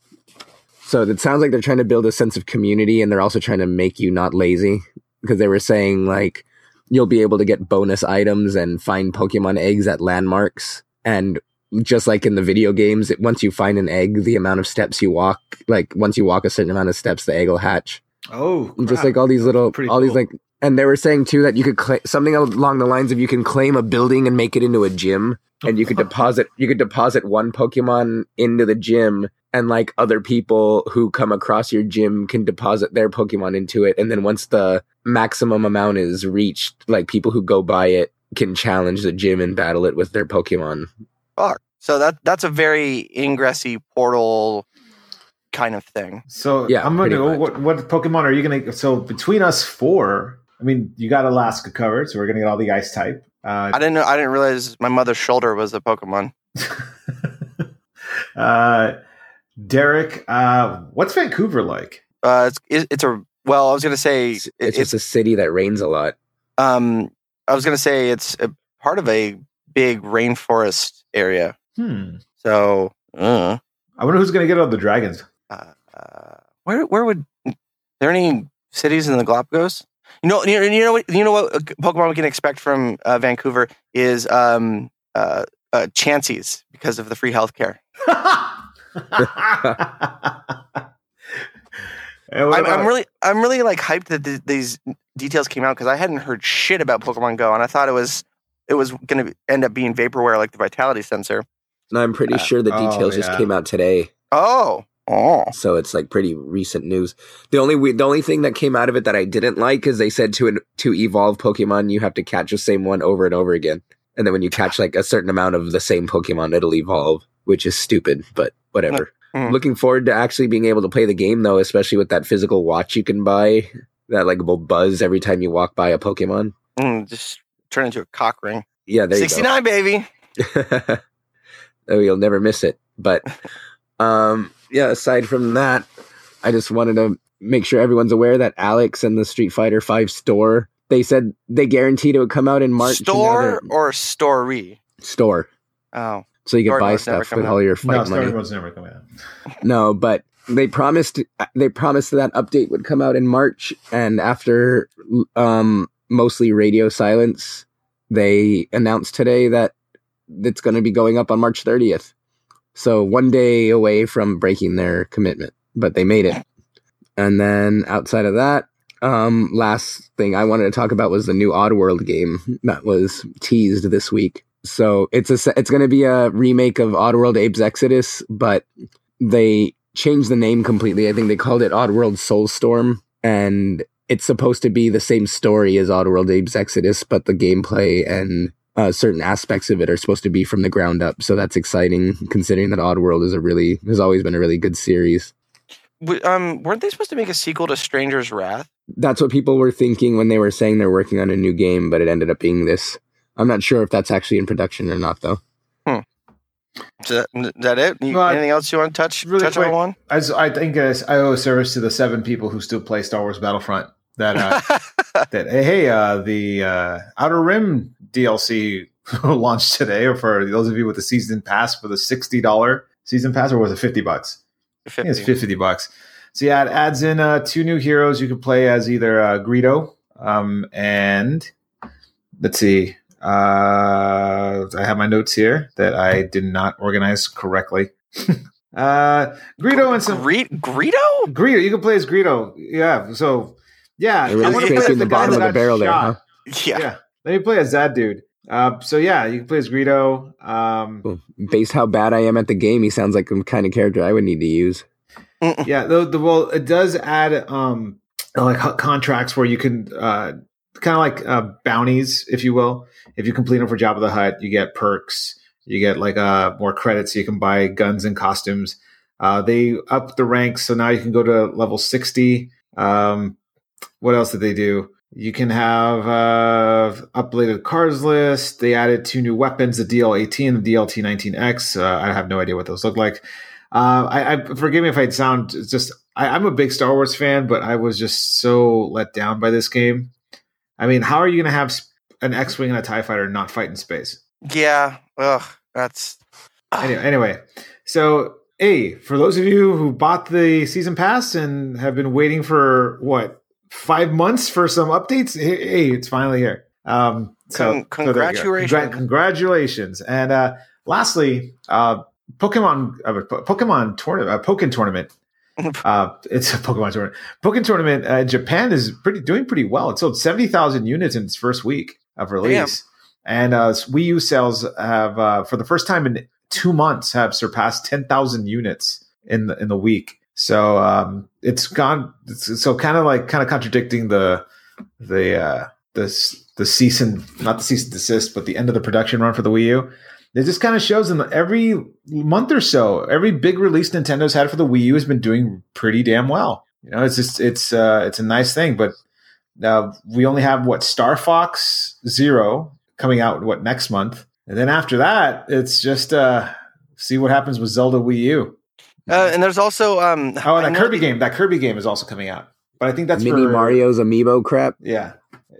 So it sounds like they're trying to build a sense of community, and they're also trying to make you not lazy because they were saying like you'll be able to get bonus items and find Pokemon eggs at landmarks. And just like in the video games, it, once you find an egg, the amount of steps you walk, like once you walk a certain amount of steps, the egg will hatch. Oh, And just like all these little, all these like, and they were saying too that you could claim something along the lines of you can claim a building and make it into a gym, and you could deposit you could deposit one Pokemon into the gym, and like other people who come across your gym can deposit their Pokemon into it, and then once the maximum amount is reached, like people who go by it can challenge the gym and battle it with their Pokemon. Fuck. So that that's a very ingressy portal kind of thing. So Yeah, I'm gonna go. What, what Pokemon are you gonna? So between us four, I mean, you got Alaska covered, so we're gonna get all the ice type. Uh, I didn't know. I didn't realize my mother's shoulder was a Pokemon. uh, Derek, uh, what's Vancouver like? Uh, it's it's a well. I was gonna say It's, it's it's just a city that rains a lot. um. I was gonna say it's a part of a big rainforest area. Hmm. So, uh, I wonder who's gonna get all the dragons. uh, uh, where where would there any cities in the Galapagos? You know, you know, you know what you know what Pokemon we can expect from uh, Vancouver is um uh, uh Chanseys because of the free healthcare. I'm, I'm really I'm really like hyped that th- these details came out because I hadn't heard shit about Pokemon Go and I thought it was it was going to end up being vaporware like the Vitality sensor. And I'm pretty Uh, sure the oh, details just came out today. Oh, oh, so it's like pretty recent news. The only we- the only thing that came out of it that I didn't like is they said to to evolve Pokemon you have to catch the same one over and over again, and then when you catch like a certain amount of the same Pokemon, it'll evolve, which is stupid, but whatever. Mm. Looking forward to actually being able to play the game though, especially with that physical watch you can buy that like will buzz every time you walk by a Pokemon. Mm, just turn into a cock ring. Yeah, there you go. Sixty nine, baby. oh, you'll never miss it. But um, yeah, aside from that, I just wanted to make sure everyone's aware that Alex and the Street Fighter Five store. They said they guaranteed it would come out in March. and Store they're- or story? store, Oh, so you can buy stuff with out. all your no, fight Story money. Mode's never coming out. No, but they promised they promised that update would come out in March, and after um, mostly radio silence, they announced today that it's going to be going up on March 30th. So one day away from breaking their commitment, but they made it. And then outside of that, um, last thing I wanted to talk about was the new Oddworld game that was teased this week. So it's a it's going to be a remake of Oddworld Abe's Exoddus, but they changed the name completely. I think they called it Oddworld Soulstorm, and it's supposed to be the same story as Oddworld Abe's Exoddus, but the gameplay and uh, certain aspects of it are supposed to be from the ground up. So that's exciting, considering that Oddworld is a really has always been a really good series. Um, weren't they supposed to make a sequel to Stranger's Wrath? That's what people were thinking when they were saying they're working on a new game, but it ended up being this. I'm not sure if that's actually in production or not, though. Is that, is that it? You- Well, I- anything else you want to touch really touch quick, on one? I, s- I think I owe a service to the seven people who still play Star Wars Battlefront. That uh, that hey, hey uh, the uh, Outer Rim DLC launched today, or for those of you with the season pass for the sixty dollar season pass, or was it fifty bucks? I think it's 50. fifty bucks. So yeah, it adds in uh, two new heroes you can play as either uh, Greedo um, and let's see. Uh, I have my notes here that I did not organize correctly. uh, Greedo and some Gre- Greedo? Greedo. You can play as Greedo. Yeah. So yeah, They really I wanna scraping play as the bottom of the got barrel there, shot. Yeah. Yeah. Let me play as that dude. Uh, so yeah, you can play as Greedo. Um, Well, based how bad I am at the game, he sounds like the kind of character I would need to use. yeah, the, the well, it does add um like contracts where you can uh kind of like uh, bounties, if you will. If you complete them for Jabba the Hutt, you get perks. You get like uh more credits. So you can buy guns and costumes. Uh, they up the ranks, so now you can go to level sixty. Um, what else did they do? You can have uh, updated cars list. They added two new weapons: the DL18 and the DLT19X. Uh, I have no idea what those look like. Uh, I, I forgive me if I sound just. I, I'm a big Star Wars fan, but I was just so let down by this game. I mean, how are you going to have an X-wing and a Tie Fighter not fight in space? Yeah. Ugh. That's. Anyway, anyway, so hey, for those of you who bought the season pass and have been waiting for what five months for some updates, hey, it's finally here. Um, so, Con- so there you go. congratulations. Congra- congratulations. And uh, lastly, uh, Pokemon uh, Pokemon tournament, uh, Pokken tournament. uh, it's a Pokemon tournament. Pokken tournament. Uh, Japan is pretty doing pretty well. It sold seventy thousand units in its first week of release, and uh, Wii U sales have uh, for the first time in two months have surpassed ten thousand units in the in the week. So um, it's gone. It's, so kind of like kind of contradicting the the uh, the the cease and not the cease and desist, but the end of the production run for the Wii U. It just kind of shows them every month or so, every big release Nintendo's had for the Wii U has been doing pretty damn well. You know, it's just it's uh, it's a nice thing, but uh, we only have what Star Fox Zero coming out what next month, and then after that, it's just uh, see what happens with Zelda Wii U. Uh, and there's also um, Oh, and that know Kirby game, that Kirby game is also coming out, but I think that's Mini for, Mario's amiibo crap. Yeah.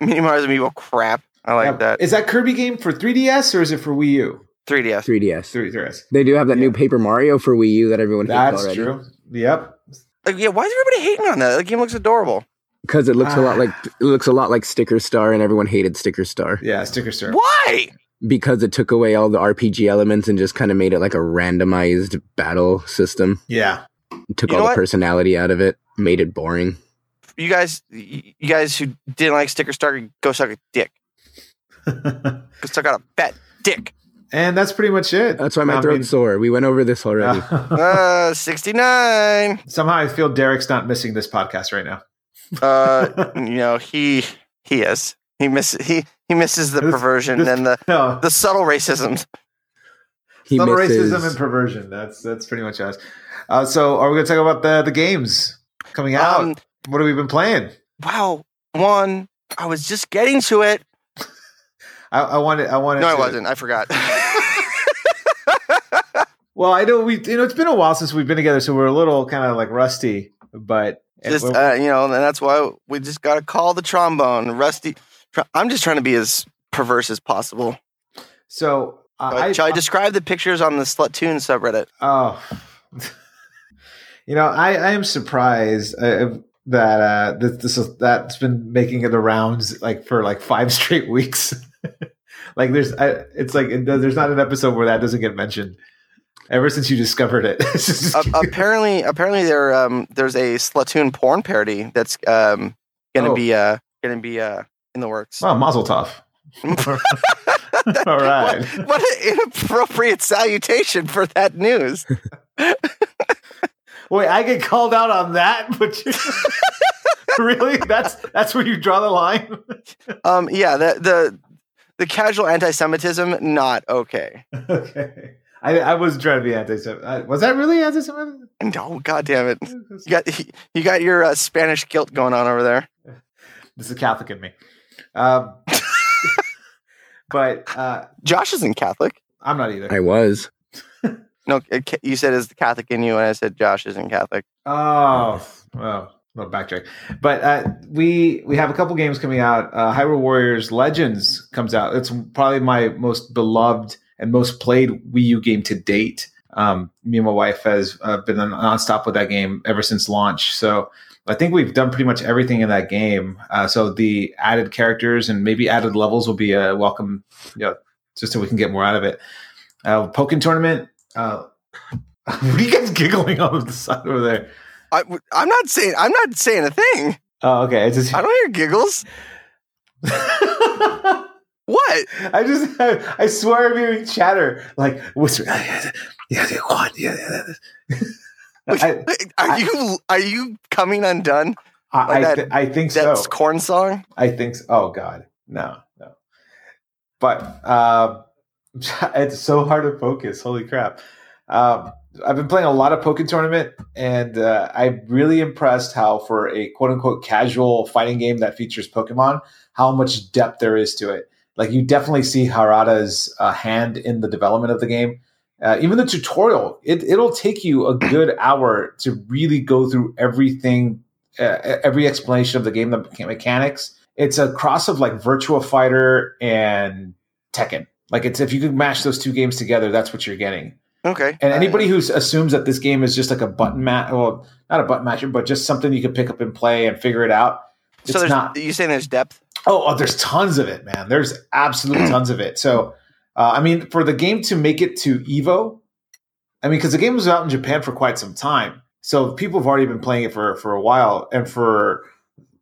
Mini Mario's Amiibo crap. I like Yeah. that. Is that Kirby game for 3DS or is it for Wii U? 3DS. 3DS. 3DS. They do have that new Paper Mario for Wii U that everyone hates That's already. true. Yep. Like, yeah, why is everybody hating on that? The game looks adorable. Because it looks a lot Ah. like it looks a lot like Sticker Star, and everyone hated Sticker Star Yeah, sticker Star. Why? Because it took away all the RPG elements and just kind of made it like a randomized battle system. Yeah. It took You all the what? personality out of it, made it boring. You guys, you guys who didn't like Sticker Star, go suck a dick. Go suck out a fat dick. and that's pretty much it. That's why my I throat's mean, sore. We went over this already. Uh, 69. somehow I feel Derek's not missing this podcast right now. Uh, you know, he he is. He misses he he misses the This- perversion this- and the no. the subtle racism. he Subtle misses. racism and perversion. That's that's pretty much us. Uh, so are we going to talk about the the games coming out? Um, what have we been playing? wow, one. I was just getting to it. I, I wanted. I wanted. No, I wasn't. I forgot. Well, I know we. You know, it's been a while since we've been together, so we're a little kind of like rusty. But just uh, you know, and that's why we just got to call the trombone rusty. I'm just trying to be as perverse as possible. so uh, I, Shall I describe the pictures on the Splatoon subreddit? Oh, you know, I, I am surprised uh, that uh, that this is, that's been making the rounds like for like five straight weeks. like there's, I, it's like it, there's not an episode where that doesn't get mentioned. Ever since you discovered it, apparently, apparently there um there's a Splatoon porn parody that's um gonna Oh. be uh gonna be uh in the works. well, Mazel Tov. All right. What, what an inappropriate salutation for that news. Wait, I get called out on that, but you, really, that's that's where you draw the line. Um, yeah, the the the casual anti-Semitism not okay. okay, I, I was trying to be anti-Semitic. Was that really anti-Semitic? No, god damn it, you got you got your uh, Spanish guilt going on over there. This is a Catholic in me. Um, but uh, Josh isn't Catholic. I'm not either. I was. No, it you said is the Catholic in you, and I said Josh isn't Catholic. Oh, well, no backtrack. But uh, we we have a couple games coming out. Uh, Hyrule Warriors Legends comes out. It's probably my most beloved and most played Wii U game to date. Um, me and my wife has uh, been on nonstop with that game ever since launch. So I think we've done pretty much everything in that game. Uh, so the added characters and maybe added levels will be a welcome, you know, just so we can get more out of it. Uh, Pokken tournament. Uh, what are you guys giggling on the side over there? I, I'm not saying I'm not saying a thing. Oh, okay. It's just I don't hear giggles. What? I just I swear I'm hearing chatter like whisper. Yeah, yeah, what? Yeah, yeah. I, Are I- you are you coming undone? I, I, that- th- I think so. That's corn song. I think so. Oh God, no, no. But uh, it's so hard to focus. Holy crap! Um, I've been playing a lot of Pokemon Tournament, and uh, I'm really impressed how, for a quote unquote casual fighting game that features Pokemon, how much depth there is to it. Like you definitely see Harada's uh, hand in the development of the game. Uh, even the tutorial, it, it'll take you a good hour to really go through everything, uh, every explanation of the game, the mechanics. It's a cross of like Virtua Fighter and Tekken. Like it's if you could mash those two games together, that's what you're getting. Okay. And Uh, anybody who assumes that this game is just like a button match, well, not a button matcher, but just something you can pick up and play and figure it out, so it's there's not. you saying there's depth? Oh, oh, there's tons of it, man. There's absolute tons of it. So, uh, I mean, for the game to make it to Evo, I mean, because the game was out in Japan for quite some time, so people have already been playing it for for a while, and for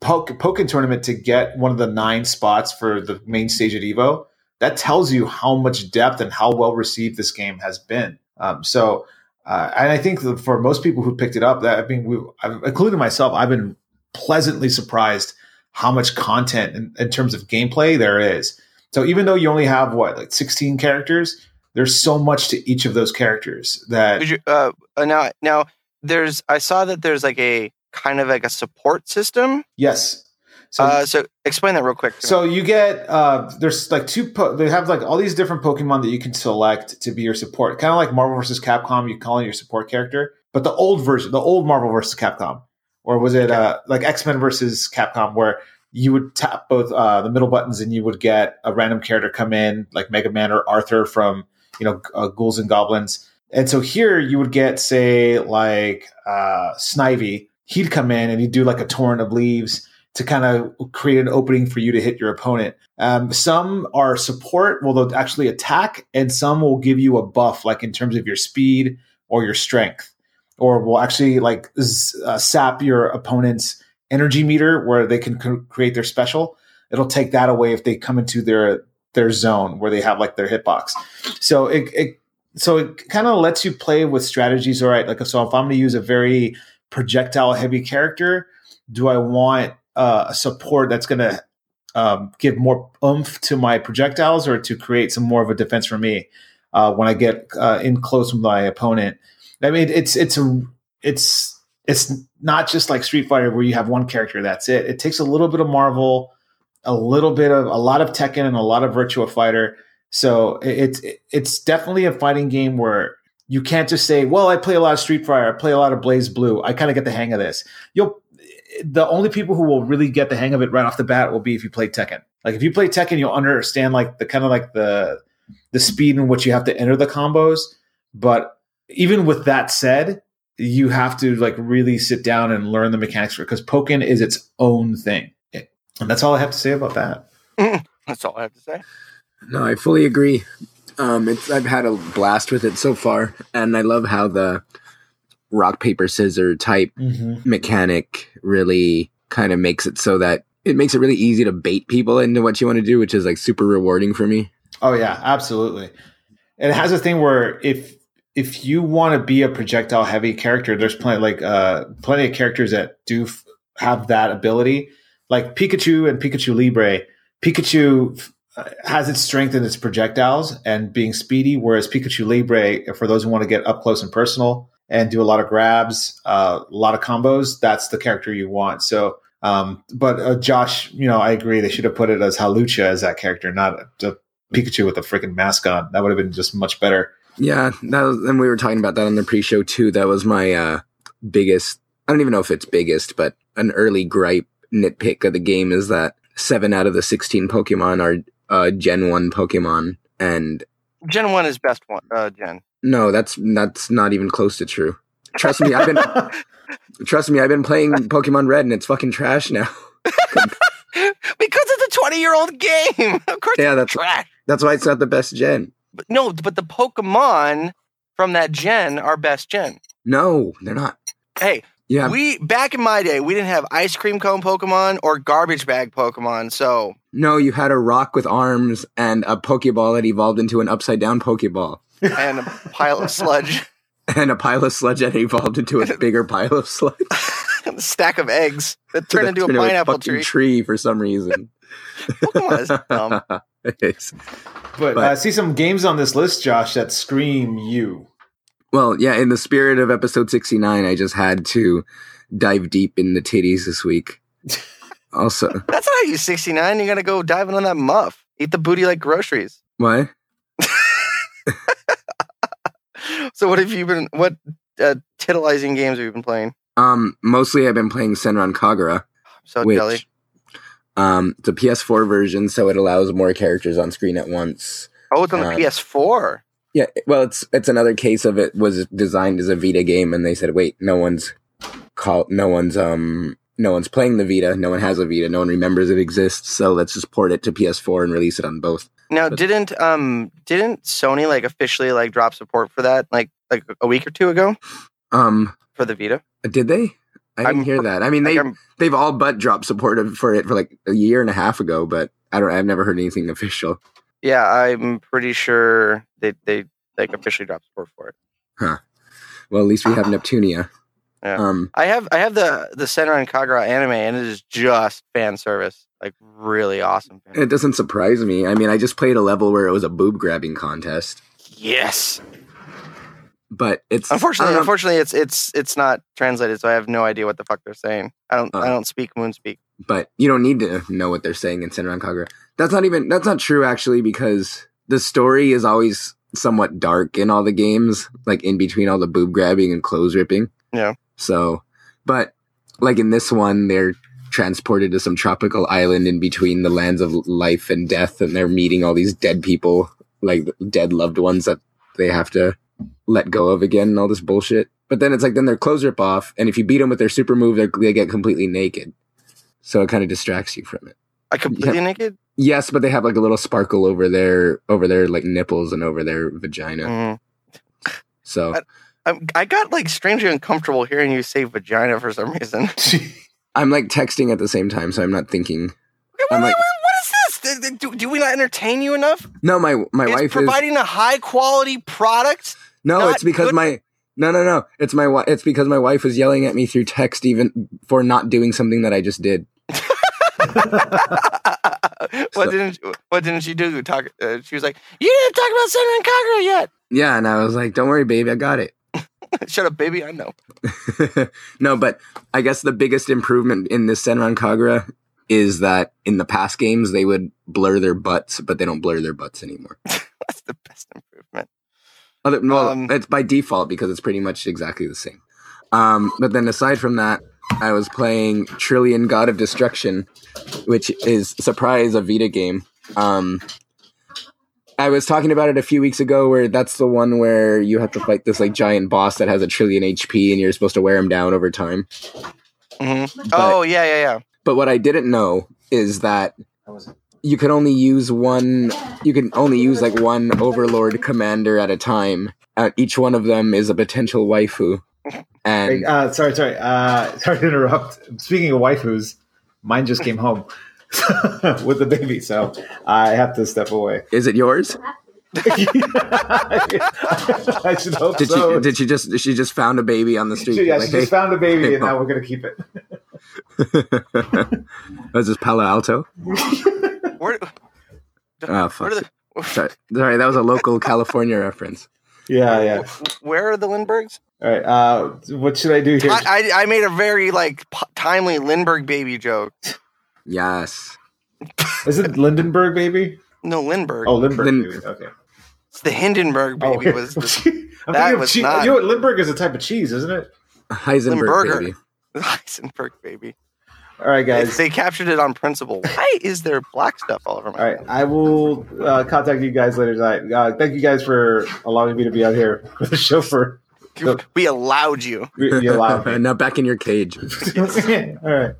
Poke, Pokken tournament to get one of the nine spots for the main stage at Evo, that tells you how much depth and how well received this game has been. Um, so, uh, and I think for most people who picked it up, that I mean, we, including myself, I've been pleasantly surprised how much content in, in, terms of gameplay there is. So even though you only have what like 16 characters, there's so much to each of those characters that you, uh, now now there's I saw that there's like a kind of like a support system. Yes. So, uh, so explain that real quick. So you get uh, there's like two. Po- they have like all these different Pokemon that you can select to be your support. Kind of like Marvel versus Capcom, you call in your support character. But the old version, the old Marvel versus Capcom, or was it uh, like X Men versus Capcom, where you would tap both uh, the middle buttons and you would get a random character come in, like Mega Man or Arthur from you know uh, Ghouls and Goblins. And so here you would get say like uh, Snivy. He'd come in and he'd do like a torrent of leaves to kind of create an opening for you to hit your opponent. Um, some are support, well, they'll actually attack, and some will give you a buff, like in terms of your speed or your strength, or will actually like uh, sap your opponent's energy meter where they can create their special. It'll take that away if they come into their their zone where they have like their hitbox. So it, it so it kind of lets you play with strategies. All right, like so if I'm going to use a very projectile heavy character, do I want uh, a support that's going to um, give more oomph to my projectiles or to create some more of a defense for me uh, when I get uh, in close with my opponent. I mean, it's it's a it's it's not just like Street Fighter where you have one character that's it. It takes a little bit of Marvel, a little bit of a lot of Tekken, and a lot of Virtua Fighter. So it's it's definitely a fighting game where you can't just say, "Well, I play a lot of Street Fighter, I play a lot of BlazBlue, I kind of get the hang of this." You'll the only people who will really get the hang of it right off the bat will be if you play Tekken. Like if you play Tekken, you'll understand like the kind of like the the speed in which you have to enter the combos. But even with that said, you have to like really sit down and learn the mechanics because Pokken is its own thing. And that's all I have to say about that. that's all I have to say. No, I fully agree. Um, it's I've had a blast with it so far, and I love how the rock paper scissor type mm-hmm. mechanic really kind of makes it so that it makes it really easy to bait people into what you want to do, which is like super rewarding for me. Oh yeah, absolutely. It has a thing where if if you want to be a projectile heavy character, there's plenty like uh plenty of characters that do f- have that ability. Like Pikachu and Pikachu Libre, Pikachu uh, has its strength in its projectiles and being speedy, whereas Pikachu Libre, for those who want to get up close and personal, and do a lot of grabs, uh, a lot of combos, that's the character you want. So, um, but uh, Josh, you know, I agree. They should have put it as Hawlucha as that character, not Pikachu with a freaking mask on. That would have been just much better. Yeah, that was, and we were talking about that on the pre-show too. That was my uh, biggest. I don't even know if it's biggest, but an early gripe nitpick of the game is that seven out of the sixteen Pokemon are uh, Gen One Pokemon, and Gen One is best one. Uh, Gen. No, that's that's not even close to true. Trust me, I've been trust me, I've been playing Pokemon Red and it's fucking trash now. because it's a twenty-year-old game. Of course, yeah, that's trash. That's why it's not the best gen. But no, but the Pokemon from that gen are best gen. No, they're not. Hey, yeah. We back in my day, we didn't have ice cream cone Pokemon or garbage bag Pokemon. So no, you had a rock with arms and a Pokeball that evolved into an upside down Pokeball and a pile of sludge. and a pile of sludge that evolved into a bigger pile of sludge. a stack of eggs that turned into a pineapple a tree. tree for some reason. Pokemon is dumb. But, but uh, see some games on this list, Josh, that scream you. Well, yeah, in the spirit of episode 69, I just had to dive deep in the titties this week. Also, that's not how you 69. You got to go diving on that muff. Eat the booty like groceries. Why? so what have you been what uh, titillizing games have you been playing? Um, mostly I've been playing Senran Kagura. So which, jelly. Um, it's a PS4 version, so it allows more characters on screen at once. Oh, it's on the uh, PS4. Yeah, well, it's it's another case of it was designed as a Vita game, and they said, wait, no one's call, no one's um no one's playing the Vita, no one has a Vita, no one remembers it exists, so let's just port it to PS4 and release it on both. Now, But- didn't um didn't Sony like officially like drop support for that like like a week or two ago Um, for the Vita? did they? I didn't I'm- hear that. I mean, they I'm- they've all but dropped support for it for like a year and a half ago, but I don't. I've never heard anything official. yeah, I'm pretty sure they they like officially dropped support for it. Huh. Well, at least we have Neptunia. Yeah. Um, I have I have the the Senran Kagura anime, and it is just fan service, like really awesome. Fan. it doesn't surprise me. I mean, I just played a level where it was a boob grabbing contest, yes. But it's Unfortunately, unfortunately, it's it's it's not translated, so I have no idea what the fuck they're saying. I don't Oh. I uh. don't speak Moon speak. but you don't need to know what they're saying in Senran Kagura. That's not even that's not true actually because the story is always somewhat dark in all the games, like in between all the boob grabbing and clothes ripping. Yeah. So, but like in this one, they're transported to some tropical island in between the lands of life and death, and they're meeting all these dead people, like dead loved ones that they have to let go of again, and all this bullshit. But then it's like then their clothes rip off, and if you beat them with their super move, they're- get completely naked. So it kind of distracts you from it. I completely naked. Yes, but they have like a little sparkle over their over their like nipples and over their vagina. Mm. So I- I'm, I got like strangely uncomfortable hearing you say vagina for some reason. I'm like texting at the same time, so I'm not thinking. Wait, I'm like- wait, what is this? Do, do- do we not entertain you enough? No, my my it's wife is providing a high quality product. No. not It's because good- my no no no. It's my wi- it's because my wife was yelling at me through text even for not doing something that I just did. what So- didn't What didn't she do? Talk. Uh, she was like, "You didn't talk about Senran Kagura yet." Yeah, and I was like, "Don't worry, baby, I got it." Shut up, baby. I know. no, but I guess the biggest improvement in this Senran Kagura is that in the past games they would blur their butts, but they don't blur their butts anymore. That's the best improvement. Other, well, Um, it's by default because it's pretty much exactly the same. Um, but then aside from that, I was playing Trillion God of Destruction, which is surprise a Vita game. Um, I was talking about it a few weeks ago, where that's the one where you have to fight this like giant boss that has a trillion HP, and you're supposed to wear him down over time. hmm But- Oh yeah, yeah, yeah. But what I didn't know is that you could only use one. You can only use like one Overlord commander at a time. Uh, each one of them is a potential waifu. Hey, And uh, sorry, sorry, uh, sorry to interrupt. Speaking of waifus, mine just came home with the baby, so I have to step away. is it yours? I should hope Did so. she? Did she just? She just found a baby on the street. She- yeah, like, she just hey, found a baby, hey, and now we're gonna keep it. was this Palo Alto? Where, Oh fuck! are the, Sorry, sorry, that was a local California reference. Yeah, yeah. where are the Lindberghs? All right. Uh, what should I do here? I, I, I made a very like p- timely Lindbergh baby joke. Yes. Is it Lindenberg baby? No, Lindbergh. Oh, Lindbergh Lin- baby. Okay. It's the Hindenburg Oh, baby. okay. was the I'm that was cheese. not- You know what? Lindbergh is a type of cheese, isn't it? Heisenberg Limburger. baby. Heisenberg baby. All right, guys. They captured it on principle. Why is there black stuff all over my? All right, I will uh, contact you guys later tonight. Uh, thank you guys for allowing me to be out here for the show. For We allowed you. you allowed me. now back in your cage. All right,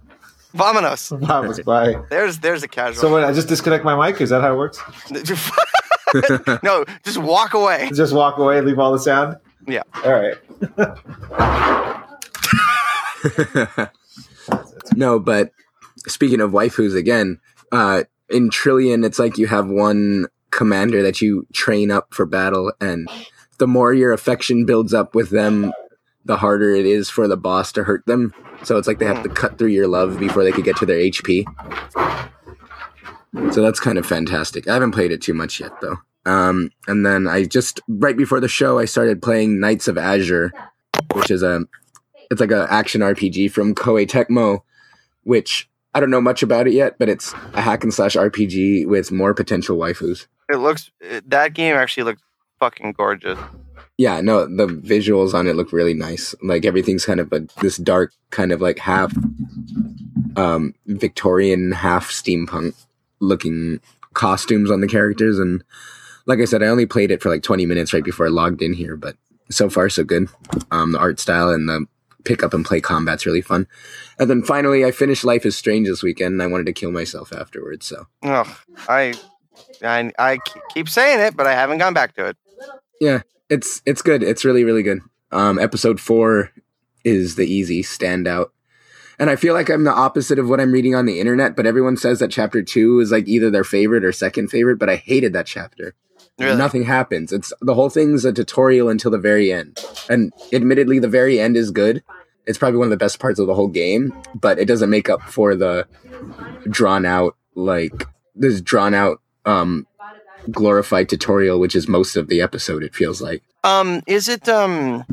Vamonos. Vamos, bye. There's there's a casual. So, what, I just disconnect my mic. Is that how it works? no, just walk away. Just walk away, leave all the sound. Yeah. All right. no, but speaking of waifus again, uh, in Trillion, it's like you have one commander that you train up for battle, and the more your affection builds up with them, the harder it is for the boss to hurt them. So it's like they have to cut through your love before they could get to their HP. So that's kind of fantastic. I haven't played it too much yet, though. Um, and then I just right before the show, I started playing Knights of Azure, which is a it's like a action RPG from Koei Tecmo, which I don't know much about it yet, but it's a hack and slash RPG with more potential waifus. It looks that game actually looks fucking gorgeous. Yeah, no, the visuals on it look really nice. Like everything's kind of a this dark, kind of like half um Victorian, half steampunk looking costumes on the characters and like I said, I only played it for like 20 minutes right before I logged in here, but so far so good. Um the art style and the pick up and play combat's really fun. And then finally, I finished Life is Strange this weekend, and I wanted to kill myself afterwards. So Oh, I, I, I keep saying it, but I haven't gone back to it. yeah, it's it's good. It's really really good. Um, episode four is the easy standout. And I feel like I'm the opposite of what I'm reading on the internet, but everyone says that chapter two is like either their favorite or second favorite, but I hated that chapter. Really? Nothing happens. It's the whole thing's a tutorial until the very end. And admittedly, the very end is good. It's probably one of the best parts of the whole game, but it doesn't make up for the drawn out, like, this drawn out, um, glorified tutorial, which is most of the episode, it feels like. Um, is it um,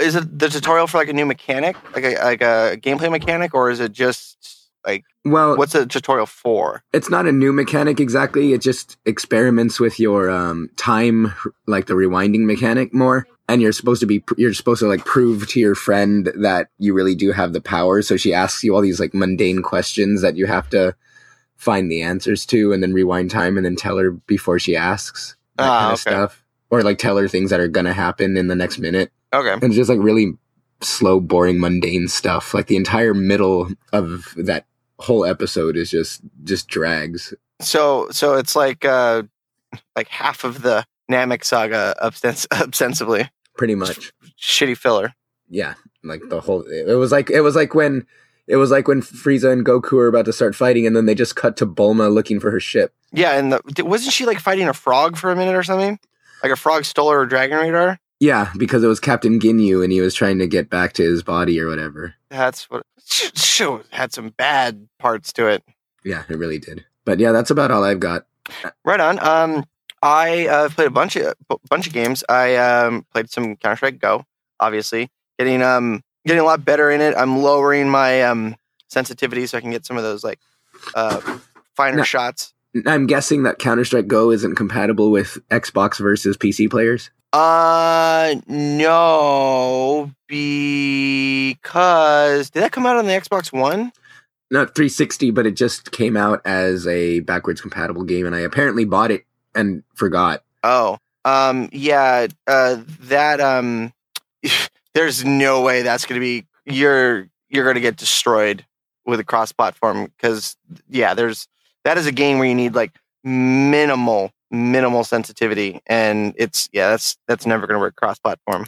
is it the tutorial for like a new mechanic, like a like a gameplay mechanic, or is it just like Well, what's the tutorial for? it's not a new mechanic exactly. It just experiments with your um, time, like the rewinding mechanic more. And you're supposed to be, you're supposed to like prove to your friend that you really do have the power. So she asks you all these like mundane questions that you have to find the answers to and then rewind time and then tell her before she asks that Ah, kind of okay. stuff. Or like tell her things that are going to happen in the next minute. Okay, And it's just like really slow, boring, mundane stuff. Like the entire middle of that whole episode is just, just drags. so so it's like uh, like half of the Namek saga ostens- ostensibly pretty much shitty filler. yeah like the whole it was like it was like when it was like when frieza and goku were about to start fighting and then they just cut to bulma looking for her ship Yeah, and the, wasn't she like fighting a frog for a minute or something? Like a frog stole her dragon radar. yeah because it was captain ginyu and he was trying to get back to his body or whatever That's what. sh- Show had some bad parts to it. yeah it really did but yeah that's about all i've got Right on. Um, I uh, played a bunch of b- bunch of games. I um played some Counter Strike Go. Obviously, getting um getting a lot better in it. I'm lowering my um sensitivity so I can get some of those like uh finer No. shots. i'm guessing that counter-strike go isn't compatible with xbox versus pc players Uh, no, because did that come out on the Xbox One? not 360 but it just came out as a backwards compatible game and i apparently bought it and forgot Oh, um, yeah, uh, that um, there's no way that's gonna be you're you're gonna get destroyed with a cross-platform because yeah, there's that is a game where you need like minimal minimal sensitivity, and it's yeah, that's that's never gonna work cross-platform.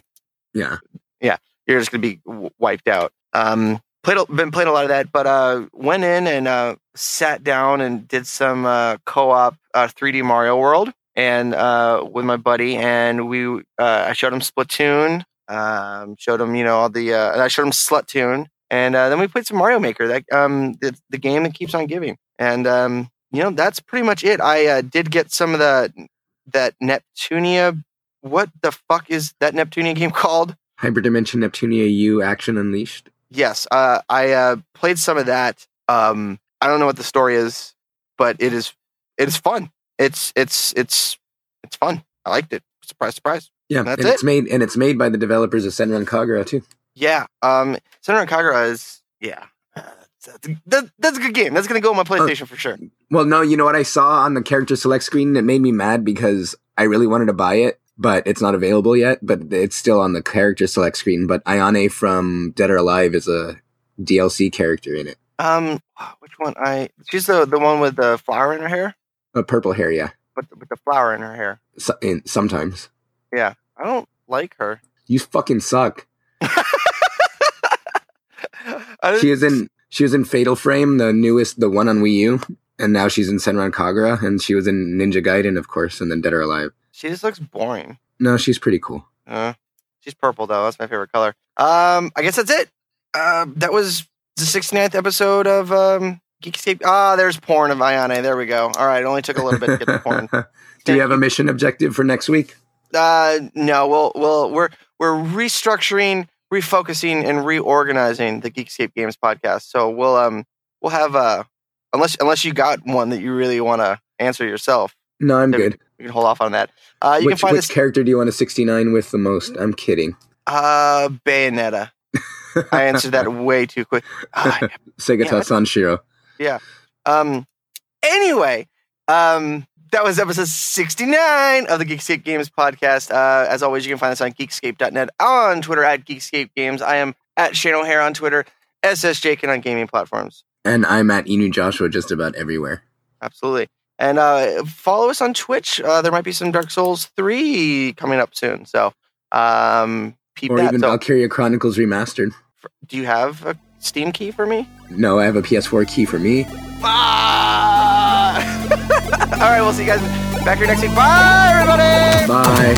yeah Yeah. You're just gonna be w- wiped out. Um, played a- been playing a lot of that, but uh, went in and uh, sat down and did some uh, co-op uh, 3D Mario World and uh, with my buddy, and we uh, I showed him Splatoon, um, showed him you know all the uh, I showed him Sluttune, and uh, then we played some Mario Maker, that um the, the game that keeps on giving, and um you know that's pretty much it. I uh, did get some of the that Neptunia. What the fuck is that Neptunia game called? hyperdimension neptunia u action unleashed Yes, uh, I uh, played some of that. Um, I don't know what the story is, but it is it is fun. It's it's it's it's fun. I liked it. Surprise, surprise. Yeah, That's and it? it's made and it's made by the developers of Senran Kagura too. Yeah. Um, Senran Kagura is yeah. Uh, that's, that, that's a good game. That's gonna go on my PlayStation for sure. Well, no, you know what I saw on the character select screen? It made me mad because I really wanted to buy it, but it's not available yet. But it's still on the character select screen. But Ayane from Dead or Alive is a DLC character in it. Um, which one? I she's the the one with the flower in her hair, A purple hair, yeah. with with the flower in her hair. So, in, sometimes Yeah, I don't like her. you fucking suck. She is in she was in Fatal Frame, the newest, the one on Wii U, and now she's in Senran Kagura, and she was in Ninja Gaiden, of course, and then Dead or Alive. she just looks boring. No, she's pretty cool. Uh, she's purple though. That's my favorite color. Um, I guess that's it. Uh, that was the 69th episode of um Geekscape. Ah, there's porn of Ayane. There we go. All right, it only took a little bit to get the porn. Do you have a mission objective for next week? Uh, no, we'll we'll we're we're restructuring, refocusing, and reorganizing the Geekscape Games podcast. So we'll um we'll have uh unless unless you got one that you really want to answer yourself, No, I'm good. we can hold off on that. Uh, you which can find which us character do you want a 69 with the most? I'm kidding. uh Bayonetta. I answered that way too quick. Ah, Sega Yeah. Sanshiro. Um. Anyway, um, that was episode sixty-nine of the Geekscape Games podcast. Uh, as always, you can find us on Geekscape.net on Twitter at Geekscape Games. I am at Shane O'Hare on Twitter, SSJkin on gaming platforms. And I'm at Inu Joshua just about everywhere. Absolutely. And uh, follow us on Twitch. Uh, there might be some Dark Souls 3 coming up soon. So um, peep Or that. even So, Valkyria Chronicles Remastered. do you have a Steam key for me? No, I have a PS4 key for me. Ah! All right, we'll see you guys back here next week. Bye, everybody. Bye.